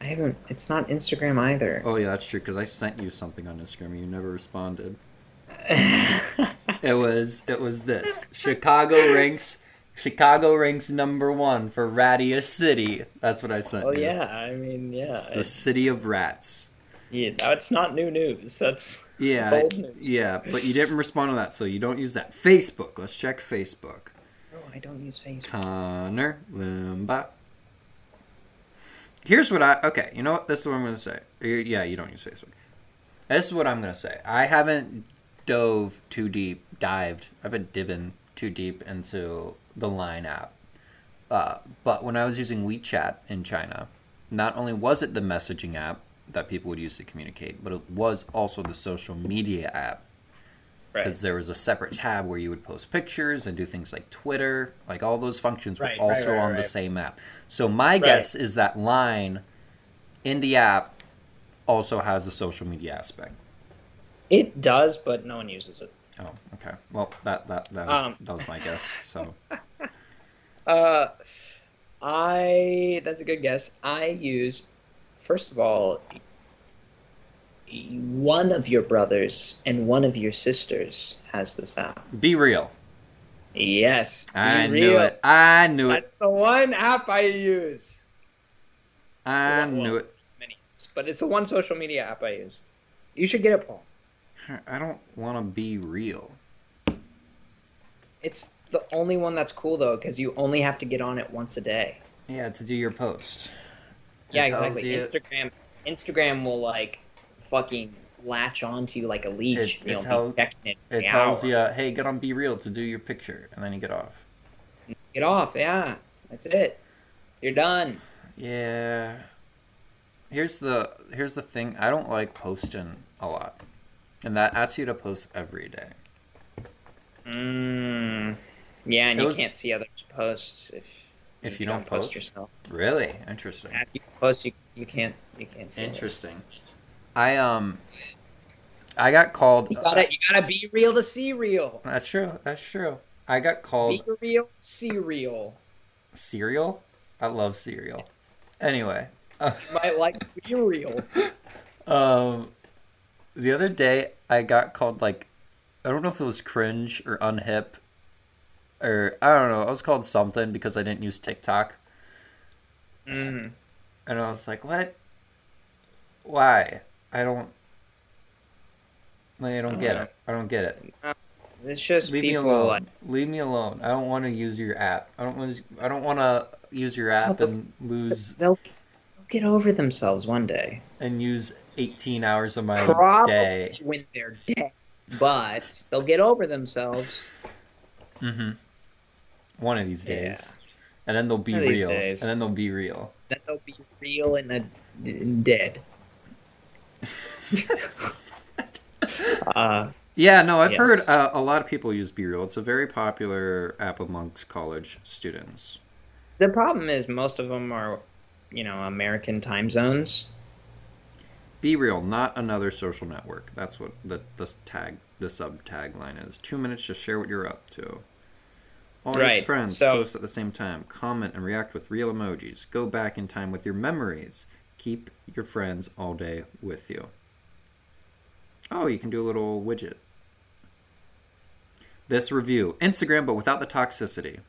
I haven't. It's not Instagram either. Oh yeah, that's true because I sent you something on Instagram and you never responded. [LAUGHS] It was it was this. Chicago ranks Chicago ranks number one for rattiest city. That's what I sent oh you. yeah, I mean yeah. It's the city of rats. Yeah, that's not new news. That's Yeah, It's old news. yeah, but you didn't respond to that, so you don't use that. Facebook. Let's check Facebook. no, I don't use Facebook. Connor Limba. Here's what I okay. You know what? This is what I'm gonna say. Yeah, you don't use Facebook. This is what I'm gonna say. I haven't dove too deep, dived. I haven't divin too deep into the Line app. Uh, but when I was using WeChat in China, not only was it the messaging app that people would use to communicate, but it was also the social media app because there was a separate tab where you would post pictures and do things like Twitter, like all those functions were Right, right, also right, on the same app. So my guess is that Line in the app also has a social media aspect. It does, but no one uses it. Oh, okay. Well, that that that was, Um. that was my guess. So [LAUGHS] Uh, I that's a good guess. I use first of all one of your brothers and one of your sisters has this app. be real. Yes, be I real. knew it. I knew it. That's the one app I use. I well, knew well. it. Many, but it's the one social media app I use. You should get it, Paul. I don't want to be real. It's the only one that's cool though, because you only have to get on it once a day. Yeah, to do your post. Yeah, It exactly. Instagram, Instagram will like fucking latch onto you like a leech. It- you it know, tells- it. It tells you, hey, get on Be Real to do your picture, and then you get off. Get off. Yeah, that's it. You're done. Yeah. Here's the here's the thing. I don't like posting a lot, and that asks you to post every day. Mm. Yeah, and It you was- can't see other posts if If you don't post? yourself. Really interesting. If you post, you, you can't you can't see. it. Interesting. I um, I got called. You gotta you gotta be real to see real. That's true. That's true. I got called Be real, see real. cereal. I love cereal. Anyway, uh, You might like [LAUGHS] be real. um, the other day I got called like, I don't know if it was cringe or unhip, or I don't know. I was called something because I didn't use TikTok, Mm. and I was like, what? Why? I don't. Like, I don't get it. I don't get it. It's just Leave me alone. like Leave me alone. I don't want to use your app. I don't want. To, I don't want to use your app and lose they'll, they'll get over themselves one day. and use 18 hours of my Probably day. when they're dead, but they'll get over themselves. Mm-hmm. One of these Yeah. days, and then they'll be One real. And then they'll be real. Then they'll be real and uh, dead. [LAUGHS] uh, Yeah, no, I've Yes. heard uh, a lot of people use Be Real. It's a very popular app amongst college students. the problem is most of them are, you know, American time zones. Be Real, not another social network. That's what the the tag, the sub tagline is. Two minutes to share what you're up to. All your friends so- post at the same time. Comment and react with real emojis. Go back in time with your memories. Keep your friends all day with you. Oh, you can do a little widget. This review Instagram, but without the toxicity.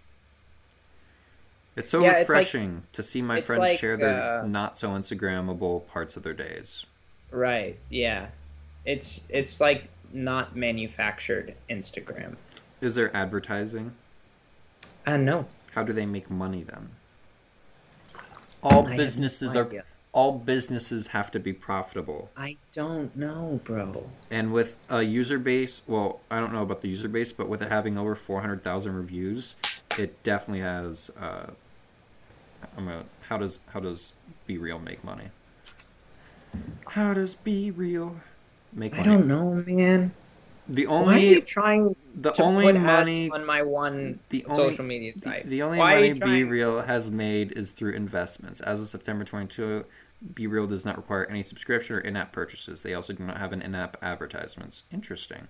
It's so Yeah, it's like- refreshing to see my friends like, share their uh, not so Instagrammable parts of their days. Right. Yeah. It's it's like not manufactured Instagram. Is there advertising? Uh no. How do they make money then? All I businesses no are all businesses have to be profitable. I don't know, bro. And with a user base, well, I don't know about the user base, but with it having over 400,000 reviews, it definitely has uh I'm gonna, how does how does Be Real make money? How does Be Real make money? I don't know, man. The Why are only you trying the to only put money ads on my one the only social media site? the only Why money Be Real has made is through investments. As of September 22, Be Real does not require any subscription or in-app purchases. They also do not have an in-app advertisements. Interesting.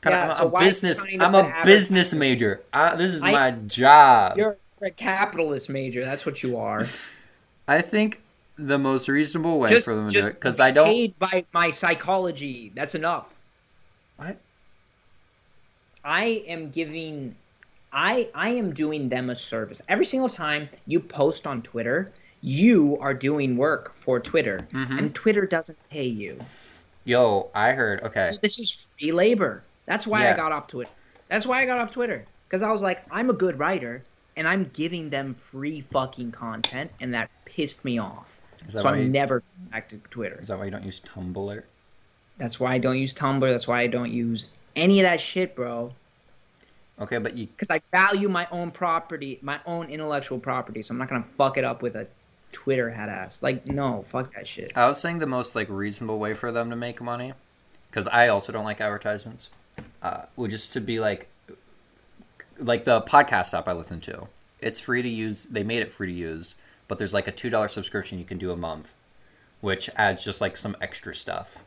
God, Yeah, I'm a- so a why are you business. I'm a business major. Uh, this is I- my job. You're a capitalist major. That's what you are. [LAUGHS] I think the most reasonable way just for them to do it because I don't. paid by my psychology. That's enough. What? I am giving I I am doing them a service. Every single time you post on Twitter, you are doing work for Twitter Mhm. and Twitter doesn't pay you. Yo, I heard. Okay, So this is free labor. That's why Yeah. I got off Twitter. That's why I got off Twitter cuz I was like I'm a good writer and I'm giving them free fucking content and that pissed me off. So? I'm you- never back to Twitter. is that why you don't use Tumblr? That's why I don't use Tumblr. That's why I don't use any of that shit, bro. Okay, but you Because I value my own property, my own intellectual property. So I'm not gonna fuck it up with a Twitter head ass. Like, no, fuck that shit. I was saying the most like reasonable way for them to make money, because I also don't like advertisements. Uh, would just to be like, like the podcast app I listen to. It's free to use. They made it free to use, but there's like a two dollar subscription you can do a month, which adds just like some extra stuff.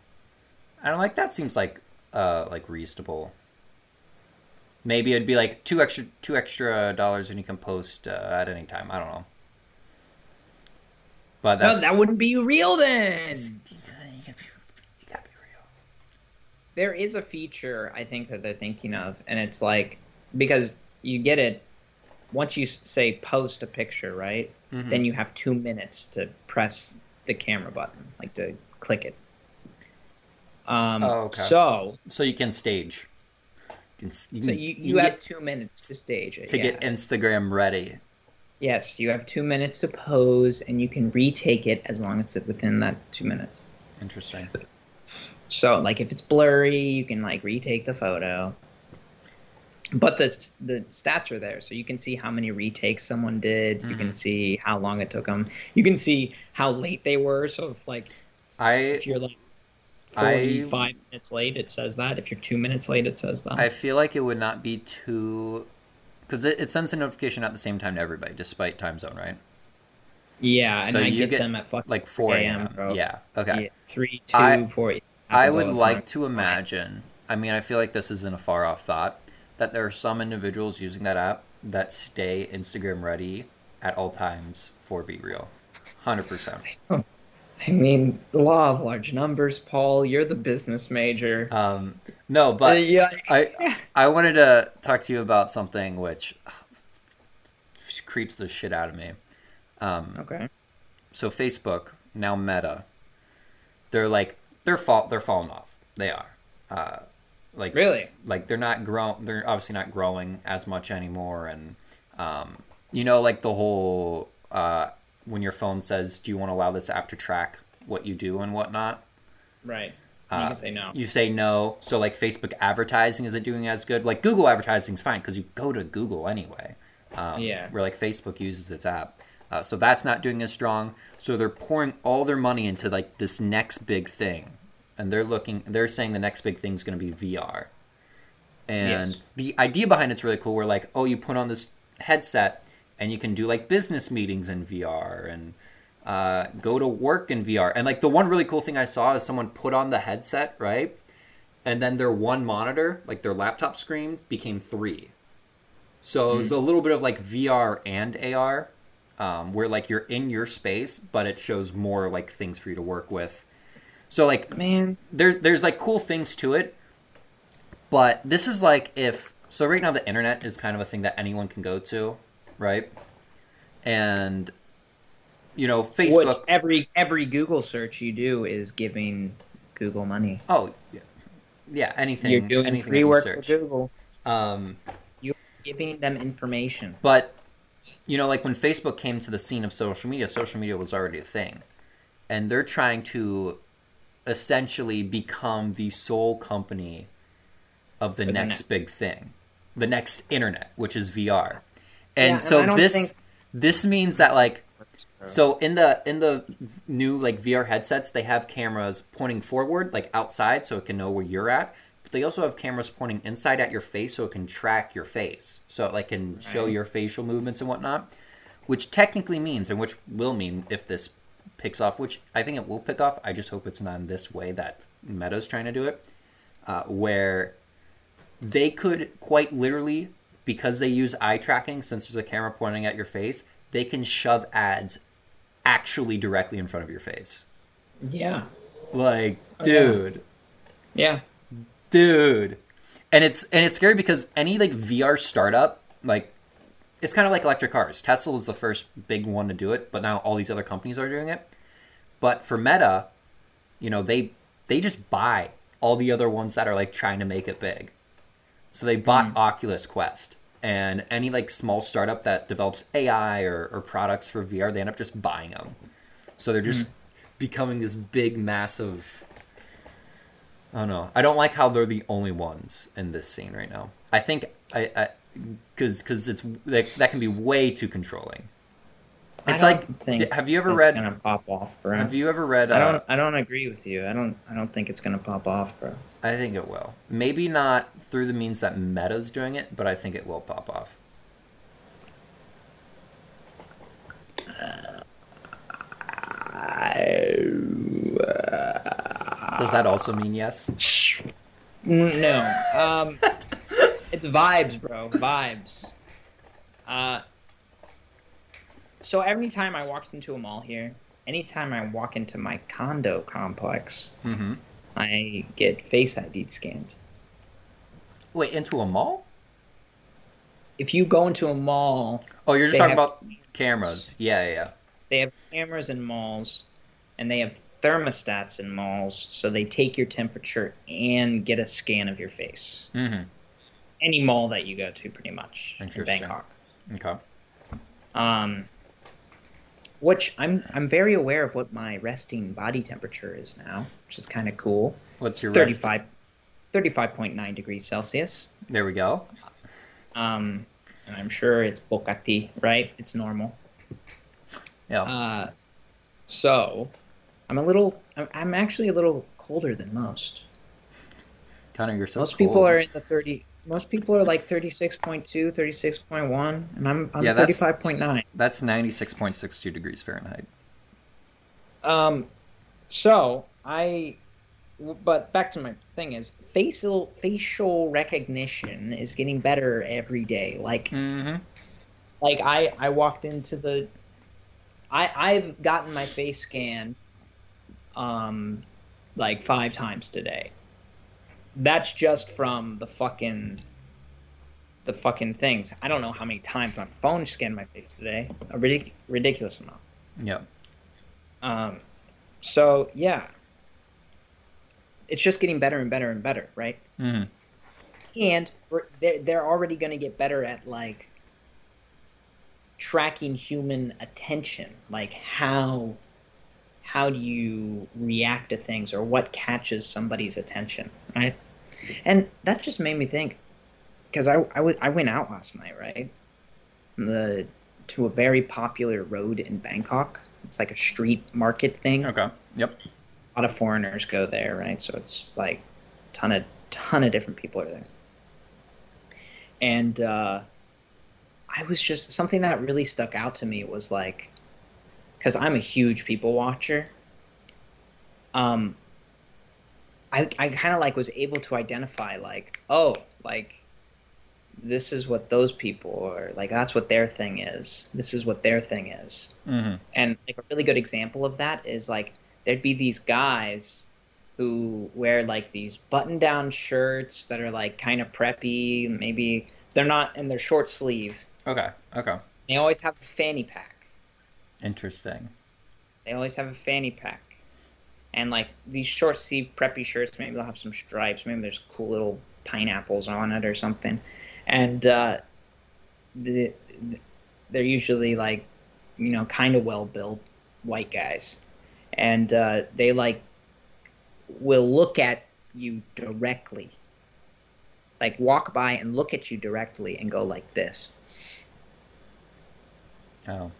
I don't like that. Seems like uh like reasonable. Maybe it'd be like two extra two extra dollars and you can post uh, at any time. I don't know. But No, that's that wouldn't be real then. you gotta be, you gotta be real. There is a feature I think that they're thinking of, and it's like because you get it once you say post a picture, right? Mhm. Then you have two minutes to press the camera button, like to click it. Um, Oh, okay. So, So you can stage. You can, you so you, you you have get, two minutes to stage it. to yeah. get Instagram ready. Yes, you have two minutes to pose, and you can retake it as long as it's within that two minutes. Interesting. So, like, if it's blurry, you can like retake the photo. But the the stats are there, so you can see how many retakes someone did. You Mm-hmm. can see how long it took them. You can see how late they were. So, if like I if you're like I- forty five minutes late, it says that. If you're two minutes late, it says that. I feel like it would not be too because it, it sends a notification at the same time to everybody, despite time zone, right? yeah, and I get, get, them at fucking Like four a.m., a.m. Yeah. Okay. Yeah, three, two, I- four. it I would like to imagine. I mean, I feel like this isn't a far off thought that there are some individuals using that app that stay Instagram ready at all times for Be Real. Hundred percent. [LAUGHS] I mean, the law of large numbers, Paul. You're the business major. Um, no, but Uh, yeah, I I wanted to talk to you about something which creeps the shit out of me. Um, okay. so Facebook now Meta, they're like they're fall they're falling off. They are, uh, like Really? like they're not grow they're obviously not growing as much anymore, and um, you know like the whole uh, when your phone says, "Do you want to allow this app to track what you do and whatnot?" Right. You Uh, can say no. you say no. So like Facebook advertising isn't doing as good. Like Google advertising is fine because you go to Google anyway. Um, Yeah. Where like Facebook uses its app, uh, so that's not doing as strong. So they're pouring all their money into like this next big thing, and they're looking. They're saying the next big thing is going to be VR. And Yes. the idea behind it's really cool. Where like, oh, you put on this headset and you can do like business meetings in VR and uh, go to work in VR. And like the one really cool thing I saw is someone put on the headset, right? And then their one monitor, like their laptop screen, became three. So it was a little bit of like VR and AR, um, where like you're in your space, but it shows more like things for you to work with. So like Man, there's there's like cool things to it, but this is like if so right now the internet is kind of a thing that anyone can go to, right? and you know Which Facebook. every every Google search you do is giving Google money. oh, yeah, yeah, anything. You're doing anything free work for search. Google. Um, Giving them information. But you know, like when Facebook came to the scene of social media, social media was already a thing, and they're trying to essentially become the sole company of the For the next, next- big thing, the next internet, which is VR. Yeah, And and so I don't this think- this means that like so in the in the new like VR headsets, they have cameras pointing forward, like outside, so it can know where you're at. But they also have cameras pointing inside at your face, so it can track your face, so it like can show your facial movements and whatnot. Which technically means, and which will mean if this picks off, which I think it will pick off. I just hope it's not in this way that Meta's trying to do it, uh, where they could quite literally, because they use eye tracking, since there's a camera pointing at your face, they can shove ads actually directly in front of your face. Yeah. Like, Oh, yeah. dude, Yeah. dude. And it's and it's scary because any like VR startup, like it's kind of like electric cars. Tesla was the first big one to do it, but now all these other companies are doing it. But for Meta, you know, they they just buy all the other ones that are like trying to make it big. So they bought hmm. Oculus Quest and any like small startup that develops AI or, or products for VR, they end up just buying them. So they're just hmm. becoming this big, massive. I don't know. I don't like how they're the only ones in this scene right now. I think I because because it's that, that can be way too controlling. It's like, have you ever it's read? gonna pop off, bro. Have you ever read? Uh, I don't. I don't agree with you. I don't. I don't think it's gonna pop off, bro. I think it will. Maybe not through the means that Meta's doing it, but I think it will pop off. Does that also mean yes? No. Um, [LAUGHS] it's vibes, bro. Vibes. Uh, so every time I walked into a mall here, anytime I walk into my condo complex, Mm-hmm. I get face ID scanned. Wait, into a mall? If you go into a mall, Oh, you're just talking about cameras. Yeah, yeah, yeah. they have cameras in malls, and they have thermostats in malls, so they take your temperature and get a scan of your face. Mm-hmm. Any mall that you go to, pretty much in Bangkok. Okay. Um, which I'm I'm very aware of what my resting body temperature is now, which is kind of cool. What's your rest- 35, 35.9 degrees Celsius. There we go. Um, and I'm sure it's Bokati, right? It's normal. Yeah. Uh, so I'm a little. I'm, I'm actually a little colder than most. Connor, you're so most cool. people are in the 30. Most people are like 36.2, 36.1, and I'm I'm Yeah, that's- 35.9. That's 96.62 degrees Fahrenheit. Um, so I, but back to my thing is facial facial recognition is getting better every day. Like Mm-hmm. like I I walked into the, I I've gotten my face scanned, um, like five times today. That's just from the fucking. The fucking things. I don't know how many times my phone scanned my face today. A ridic- ridiculous amount. Yeah. Um, so yeah, it's just getting better and better and better, right? Mm-hmm. And they're they're already going to get better at like tracking human attention, like how how do you react to things or what catches somebody's attention, right? And that just made me think because I I went out last night, right? The to a very popular road in Bangkok. It's like a street market thing. Okay. Yep. A lot of foreigners go there, right? So it's like ton of ton of different people are there. And uh, I was just something that really stuck out to me was like, because I'm a huge people watcher. Um, I I kind of like was able to identify like, oh, like this is what those people are like. That's what their thing is. This is what their thing is. Mm-hmm. And like a really good example of that is like there'd be these guys who wear like these button down shirts that are like kind of preppy, maybe they're not and they're short sleeve Okay. Okay. They always have a fanny pack. Interesting. They always have a fanny pack. And like these short sleeve preppy shirts, maybe they'll have some stripes. Maybe there's cool little pineapples on it or something. And uh, the, they're usually like, you know, kind of well built white guys. And uh, they like will look at you directly. Like walk by and look at you directly and go like this. Oh.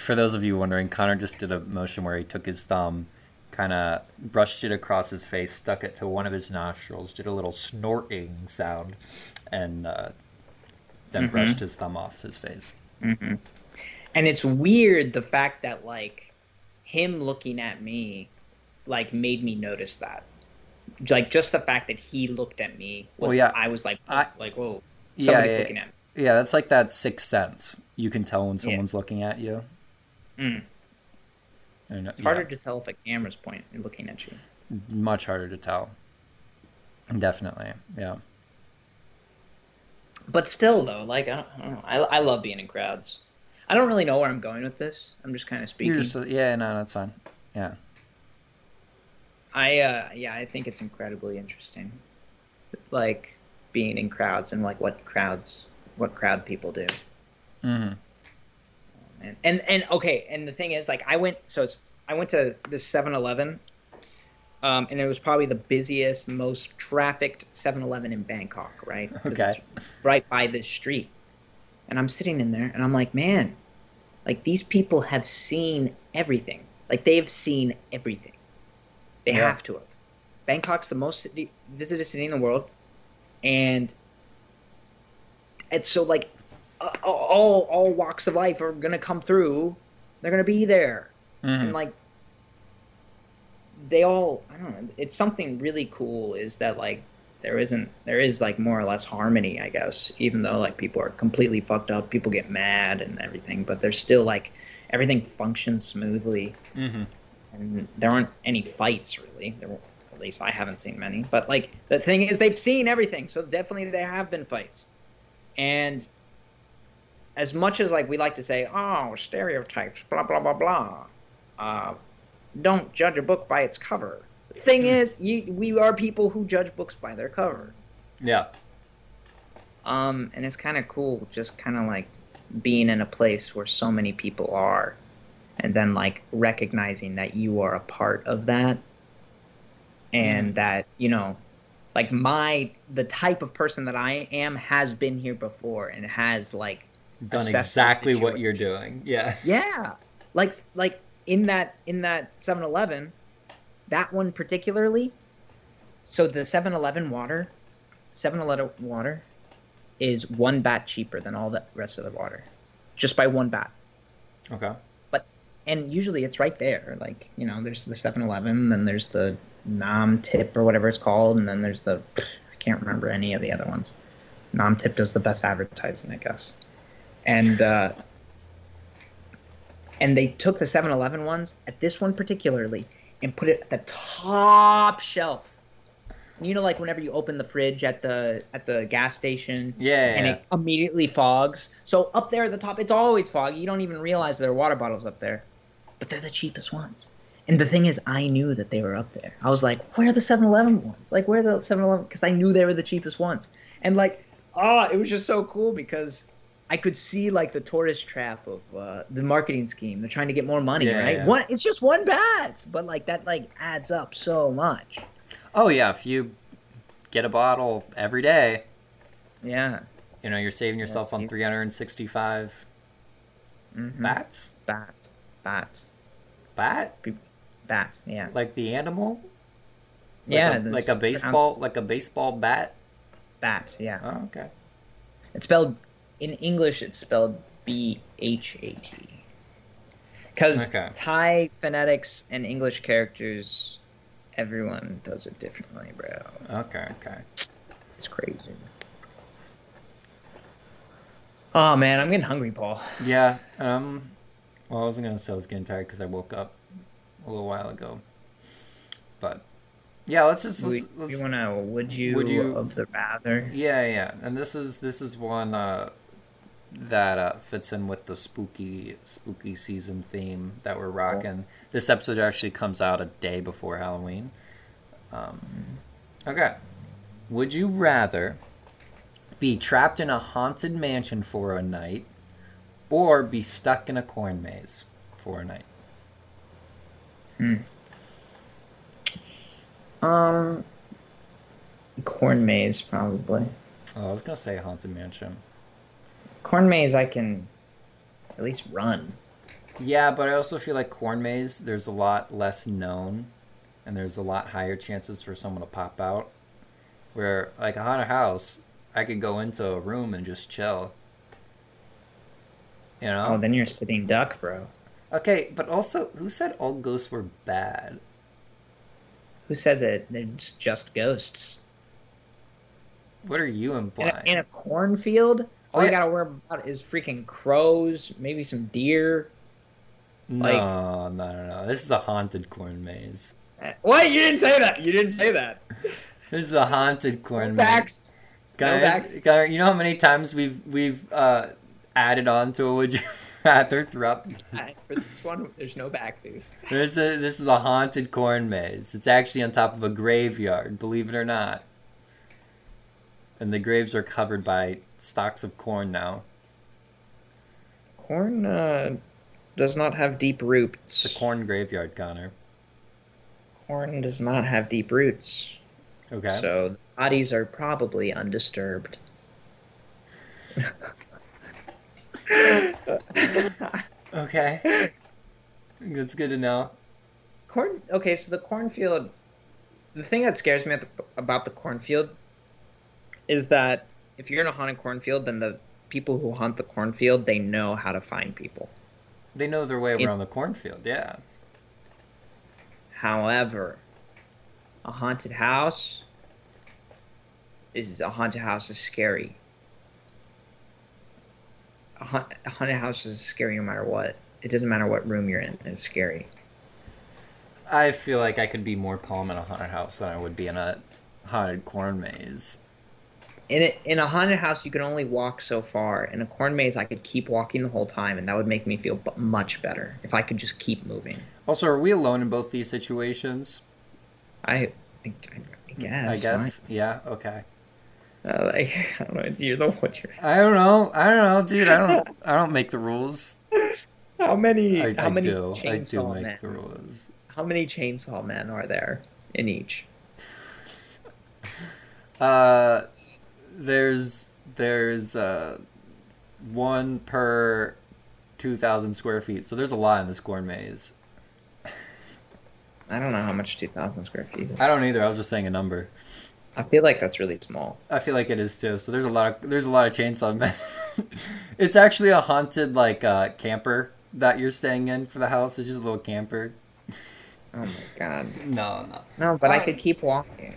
For those of you wondering, Connor just did a motion where he took his thumb, kind of brushed it across his face, stuck it to one of his nostrils, did a little snorting sound, and uh, then Mhm. brushed his thumb off his face. hmm And it's weird the fact that like him looking at me, like made me notice that. Like just the fact that he looked at me. Was, Well, yeah, I was like, I- like whoa, Yeah, somebody's yeah, looking at me. yeah, that's like that sixth sense. You can tell when Yeah. someone's looking at you. Mm. And, It's harder to tell if a camera's pointing and looking at you. much harder to tell. Definitely, yeah. But still, though, like I don't, I don't know, I, I love being in crowds. I don't really know where I'm going with this. I'm just kind of speaking. You're just, yeah, no, that's fine. Yeah, I uh yeah, I think it's incredibly interesting. Like being in crowds and like what crowds what crowd people do. hmm And and, and okay, and the thing is like I went so it's I went to this 7-Eleven um, and it was probably the busiest, most trafficked 7-Eleven in Bangkok, right? Okay. right by this street. And I'm sitting in there and I'm like, man, like these people have seen everything. Like they have seen everything. They Yeah. have to have. Bangkok's the most city, visited city in the world, and it's so like uh, all all walks of life are gonna come through. They're gonna be there, hmm and like they all I don't know. It's something really cool. Is that like there isn't there is like more or less harmony, I guess. Even though like people are completely fucked up, people get mad and everything, but there's still like everything functions smoothly hmm and there aren't any fights really. There, were- at least I haven't seen many. But like the thing is, they've seen everything, so definitely there have been fights. And as much as like we like to say, oh, stereotypes, blah blah blah blah, uh, don't judge a book by its cover. The thing is, you, we are people who judge books by their cover. Yeah. Um, and it's kind of cool, just kind of like being in a place where so many people are, and then like recognizing that you are a part of that, and that you know, like my the type of person that I am has been here before and has like Done exactly what you're doing. Yeah. yeah, like like in that in that 7-Eleven, that one particularly. So the 7-Eleven water, 7-Eleven water, is one baht cheaper than all the rest of the water, just by one baht. Okay. But and usually it's right there. Like you know, there's the 7-Eleven, then there's the Nam Tip or whatever it's called, and then there's the I can't remember any of the other ones. Nam Tip does the best advertising, I guess. And uh, and they took the 7-Eleven ones at this one particularly and put it at the top shelf. You know, like whenever you open the fridge at the at the gas station, Yeah. and it immediately fogs. So up there at the top, it's always foggy. You don't even realize there are water bottles up there, but they're the cheapest ones. And the thing is, I knew that they were up there. I was like, where are the 7-Eleven ones? Like, where are the 7-Eleven? Because I knew they were the cheapest ones. And like, ah, it was just so cool because I could see like the tourist trap of uh, the marketing scheme. They're trying to get more money, Yeah, right? yeah. One, it's just one baht, but like that like adds up so much. oh yeah, if you get a bottle every day, Yeah. you know you're saving yourself That's on huge. 365 Mm-hmm. baht. Bat, bat, Bat? bat. Yeah. Like the animal? Like yeah, a, like a baseball, pronounced like a baseball bat. bat. Yeah, Oh, okay. it's spelled in English. It's spelled B H A T. Because Okay. Thai phonetics and English characters, everyone does it differently, bro. Okay, okay. It's crazy. Oh man, I'm getting hungry, Paul. Yeah. Um. Well, I wasn't gonna say I was getting tired because I woke up a little while ago. But yeah, let's just let's, let's you wanna would you, would you- of the rather? Yeah, yeah, and this is this is one uh, that uh, fits in with the spooky spooky season theme that we're rocking. This episode actually comes out a day before Halloween. Um, okay, would you rather be trapped in a haunted mansion for a night, or be stuck in a corn maze for a night? Hmm. Um, corn maze probably. Oh, I was gonna say haunted mansion. Corn maze, I can at least run. Yeah, but I also feel like corn maze. There's a lot less known, and there's a lot higher chances for someone to pop out. Where like a haunted house, I could go into a room and just chill. You know. Oh, then you're sitting duck, bro. Okay, but also, who said all ghosts were bad? Who said that it's just ghosts? What are you In implying? a, in a cornfield, all Oh, you gotta worry about is freaking crows, maybe some deer. like- no, no, no, no. This is a haunted corn maze. Uh, What? You didn't say that. You didn't say that. [LAUGHS] This is a haunted corn maze. Backs. No Guys, guys, you know how many times we've we've uh, added on to a would you [LAUGHS] rather throughout [LAUGHS] For this one, there's no backsies. There's a, this is a haunted corn maze. It's actually on top of a graveyard, believe it or not. And the graves are covered by stalks of corn now. Corn uh, does not have deep roots. It's a corn graveyard, Connor. Corn does not have deep roots. Okay. So bodies are probably undisturbed. Okay. That's good to know. corn. Okay, so the cornfield. The thing that scares me at the, about the cornfield is that if you're in a haunted cornfield, then the people who hunt the cornfield they know how to find people. They know their way It- around the cornfield, yeah. However, a haunted house is a haunted house is scary. A, haunt, a haunted house is scary no matter what. It doesn't matter what room you're in. It's scary. I feel like I could be more calm in a haunted house than I would be in a haunted corn maze. In a, in a haunted house, you can only walk so far. In a corn maze, I could keep walking the whole time, and that would make me feel b- much better if I could just keep moving. Also, are we alone in both these situations? I, I, I guess. I guess. Yeah, okay. Uh, like, [LAUGHS] I don't know. You're the one. You're, I don't know. I don't know, dude. I don't I don't make the rules. [LAUGHS] how many? I, how I many do. I do chainsaw make men? the rules. How many chainsaw men are there in each? Uh, there's there's uh one per two thousand square feet, so there's a lot in this corn maze. I don't know how much 2,000 square feet is. I don't either. I was just saying a number. I feel like that's really small. I feel like it is too. So there's a lot of there's a lot of chainsaw men. [LAUGHS] it's actually a haunted like uh, camper that you're staying in for the house. It's just a little camper. Oh my god. [LAUGHS] No, no. No, but I Uh, could keep walking.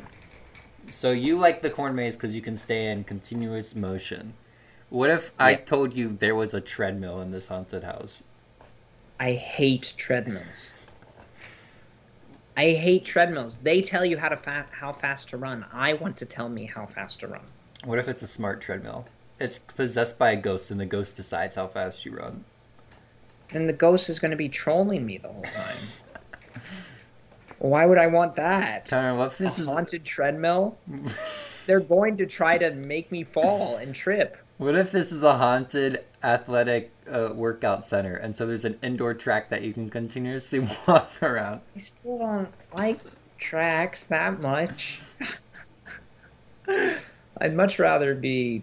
So you like the corn maze because you can stay in continuous motion. What if I told you there was a treadmill in this haunted house? I hate treadmills. I hate treadmills. They tell you how to fa- how fast to run. I want to tell me how fast to run. What if it's a smart treadmill? It's possessed by a ghost, and the ghost decides how fast you run. Then the ghost is going to be trolling me the whole time. [LAUGHS] Why would I want that? Connor, what if this a is haunted treadmill? [LAUGHS] They're going to try to make me fall and trip. what if this is a haunted athletic uh, workout center, and so there's an indoor track that you can continuously [LAUGHS] walk around? I still don't like tracks that much. [LAUGHS] I'd much rather be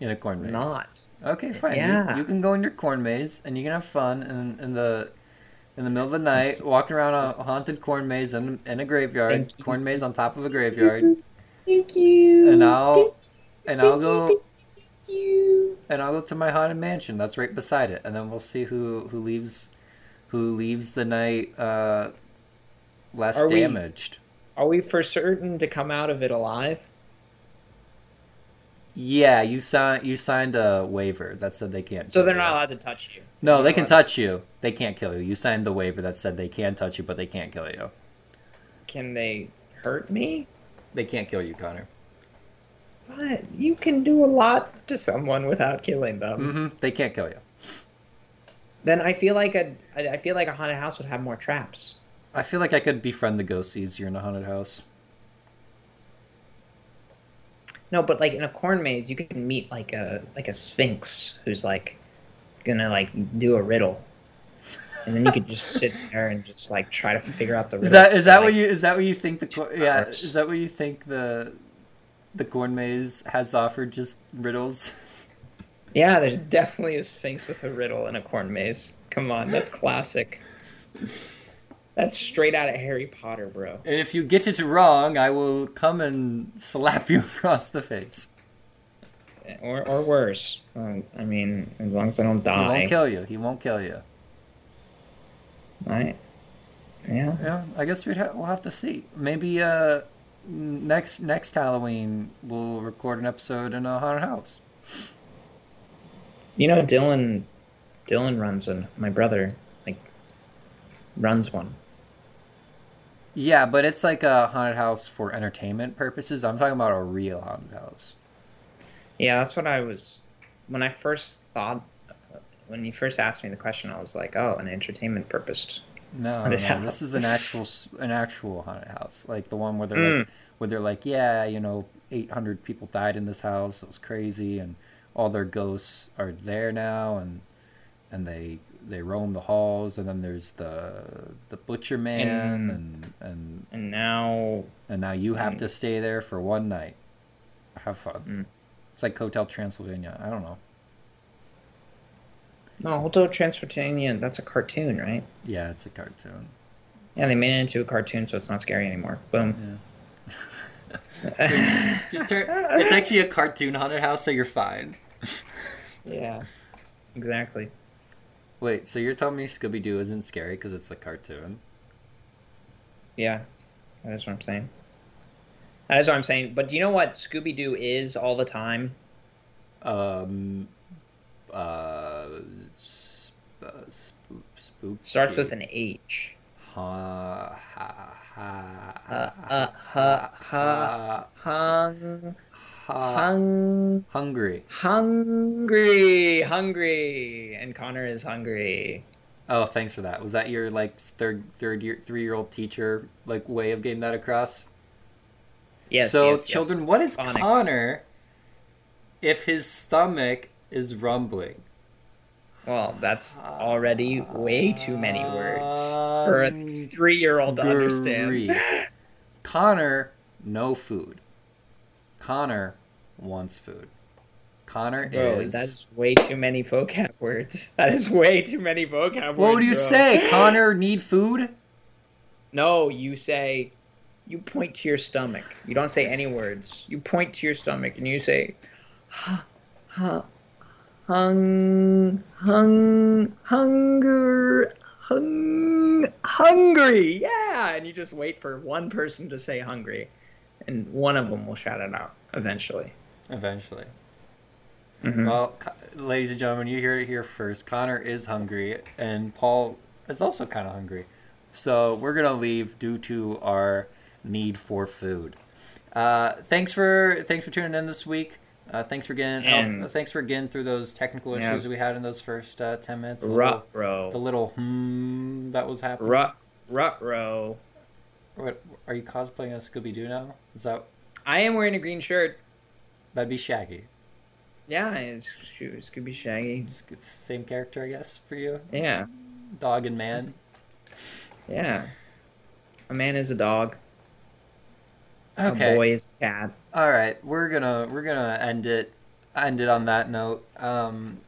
In a corn maze. not. Okay, fine. You- Yeah. You, can go in your corn maze and you can have fun in, in the in the middle of the night, walking around a haunted corn maze in, in a graveyard. Corn maze on top of a graveyard, Thank you. and I'll and I'll go Thank you. and I'll go to my haunted mansion. That's right beside it, and then we'll see who who leaves who leaves the night uh, less Are we- damaged. Are we for certain to come out of it alive? Yeah, you signed you signed a waiver that said they can't. So they're you. not allowed to touch you. No, They're they can touch you. They can't kill you. You signed the waiver that said they can touch you, but they can't kill you. Can they hurt me? They can't kill you, Connor. But you can do a lot to someone without killing them. hmm They can't kill you. Then I feel like a I feel like a haunted house would have more traps. I feel like I could befriend the ghosts easier in a haunted house. No, but like in a corn maze, you can meet like a like a sphinx who's like gonna like do a riddle, and then you could just sit [LAUGHS] there and just like try to figure out the riddle. Is that is that like, what you is that what you think the yeah hours. is that what you think the the corn maze has to offer? Just riddles. [LAUGHS] Yeah, there's definitely a sphinx with a riddle in a corn maze. Come on, that's classic. That's straight out of Harry Potter, bro. And if you get it wrong, I will come and slap you [LAUGHS] across the face. Or or worse. Um, I mean, as long as I don't die. He won't kill you. He won't kill you. Right. yeah. Yeah, I guess we'd ha- we'll have to see. Maybe uh, next next Halloween we'll record an episode in a haunted house. You know, Dylan, Dylan runs one. My brother, like, runs one. Yeah, but it's like a haunted house for entertainment purposes. I'm talking about a real haunted house. Yeah, that's what I was. When I first thought, when you first asked me the question, I was like, oh, an entertainment purpose. No, no, house. this is an actual an actual haunted house, like the one where they're hmm. like, where they're like, yeah, you know, 800 people died in this house. It was crazy, and all their ghosts are there now, and and they they roam the halls, and then there's the the butcher man, and and And now, and now you have Mm. to stay there for one night. Have fun. Mm. It's like Hotel Transylvania. I don't know. no, Hotel Transylvania, that's a cartoon, right? Yeah, it's a cartoon. Yeah, they made it into a cartoon, so it's not scary anymore. Boom. [LAUGHS] Just turn. It's actually a cartoon haunted house, so you're fine. yeah, exactly. Wait, so you're telling me Scooby Doo isn't scary because it's a cartoon? Yeah, that is what I'm saying. That is what I'm saying. But do you know what Scooby Doo is all the time? Um, uh, sp- uh. Starts with an H. ha ha ha Uh, uh, ha, ha, hung, ha hung, hungry. hungry, hungry, and Connor is hungry. Oh, thanks for that. Was that your like third third year three year old teacher like way of getting that across? Yes. so yes, yes. children, what is. Connor if his stomach is rumbling? Well, that's already way too many words for a three-year-old to understand. Connor, no food. Connor wants food. Connor Bro, is. [LAUGHS] that is way too many vocab words. That is way too many vocab words. What would you bro. say? Connor need food? No, you say, you point to your stomach. You don't say any words. You point to your stomach and you say, huh, huh, hung, hung, hunger, hung, hungry. Yeah, and you just wait for one person to say hungry, and one of them will shout it out eventually. Eventually. Mhm. Well, ladies and gentlemen, you hear it here first. Connor is hungry, and Paul is also kind of hungry. So we're gonna leave due to our need for food. Uh, thanks for thanks for tuning in this week. Uh, thanks for getting And- uh, thanks for getting through those technical Yeah. issues we had in those first uh, ten minutes. The Rut little, the little hmm that was happening. rut, rut row. What are you cosplaying as Scooby Doo now? Is that I am wearing a green shirt. that'd be Shaggy? Yeah, it's shoes. Could be Shaggy. Just the same character, I guess, for you. Yeah, Dog and man. yeah. A man is a dog. Okay. A boy is a cat. All right, we're gonna we're gonna end it end it on that note. Um,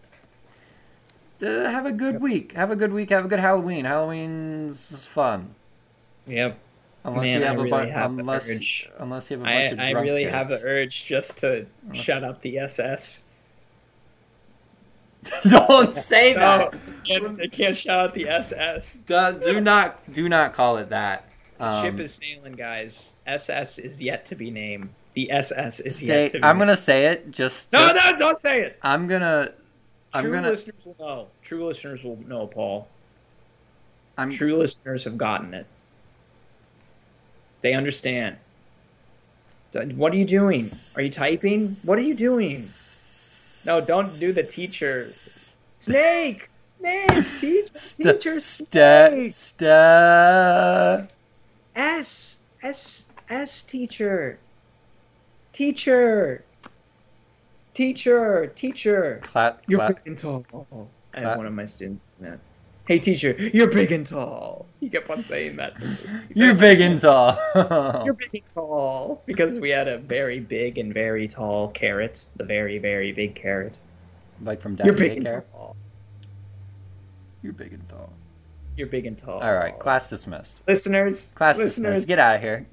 uh, have a good week. Have a good week. Have a good Halloween. Halloween's fun. Yep. Unless Man, you I have a really bunch. have Unless urge. unless you have a bunch of I really kids. have the urge just to Unless- shout out the SS. [LAUGHS] Don't say No, that. I can't, I can't shout out the SS. Do, do not do not call it that. Um, Ship is sailing, guys. SS is yet to be named. The SS is stay. yet to be I'm named. gonna say it. Just, No, just- no, don't say it. I'm gonna. I'm True gonna. listeners will know. True listeners will know, Paul. I'm. True listeners have gotten it. They understand. What are you doing? Are you typing? What are you doing? No, don't do the teacher. Snake! Snake! Teacher! Teacher! Sta- Snake! sta- S! S! S! Teacher! Teacher! Teacher! Teacher! Cla- You're cla- big and. I one of my students that. Hey teacher, you're big and tall. He kept on saying that to me. Said You're big and tall. [LAUGHS] You're big and tall. Because we had a very big and very tall carrot. The very, very big carrot. like from You're Daddy big and tall. You're big and tall. You're big and tall. All right, class dismissed. Listeners, Class listeners, dismissed. Get out of here.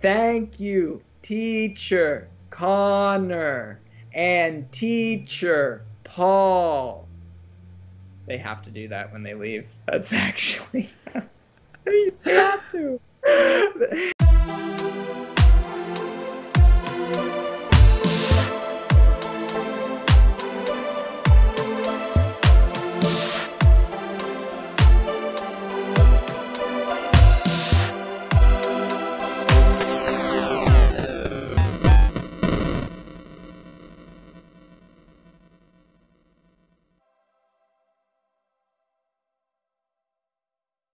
thank you, teacher Connor and teacher Paul. They have to do that when they leave. That's actually [LAUGHS] they have to. [LAUGHS]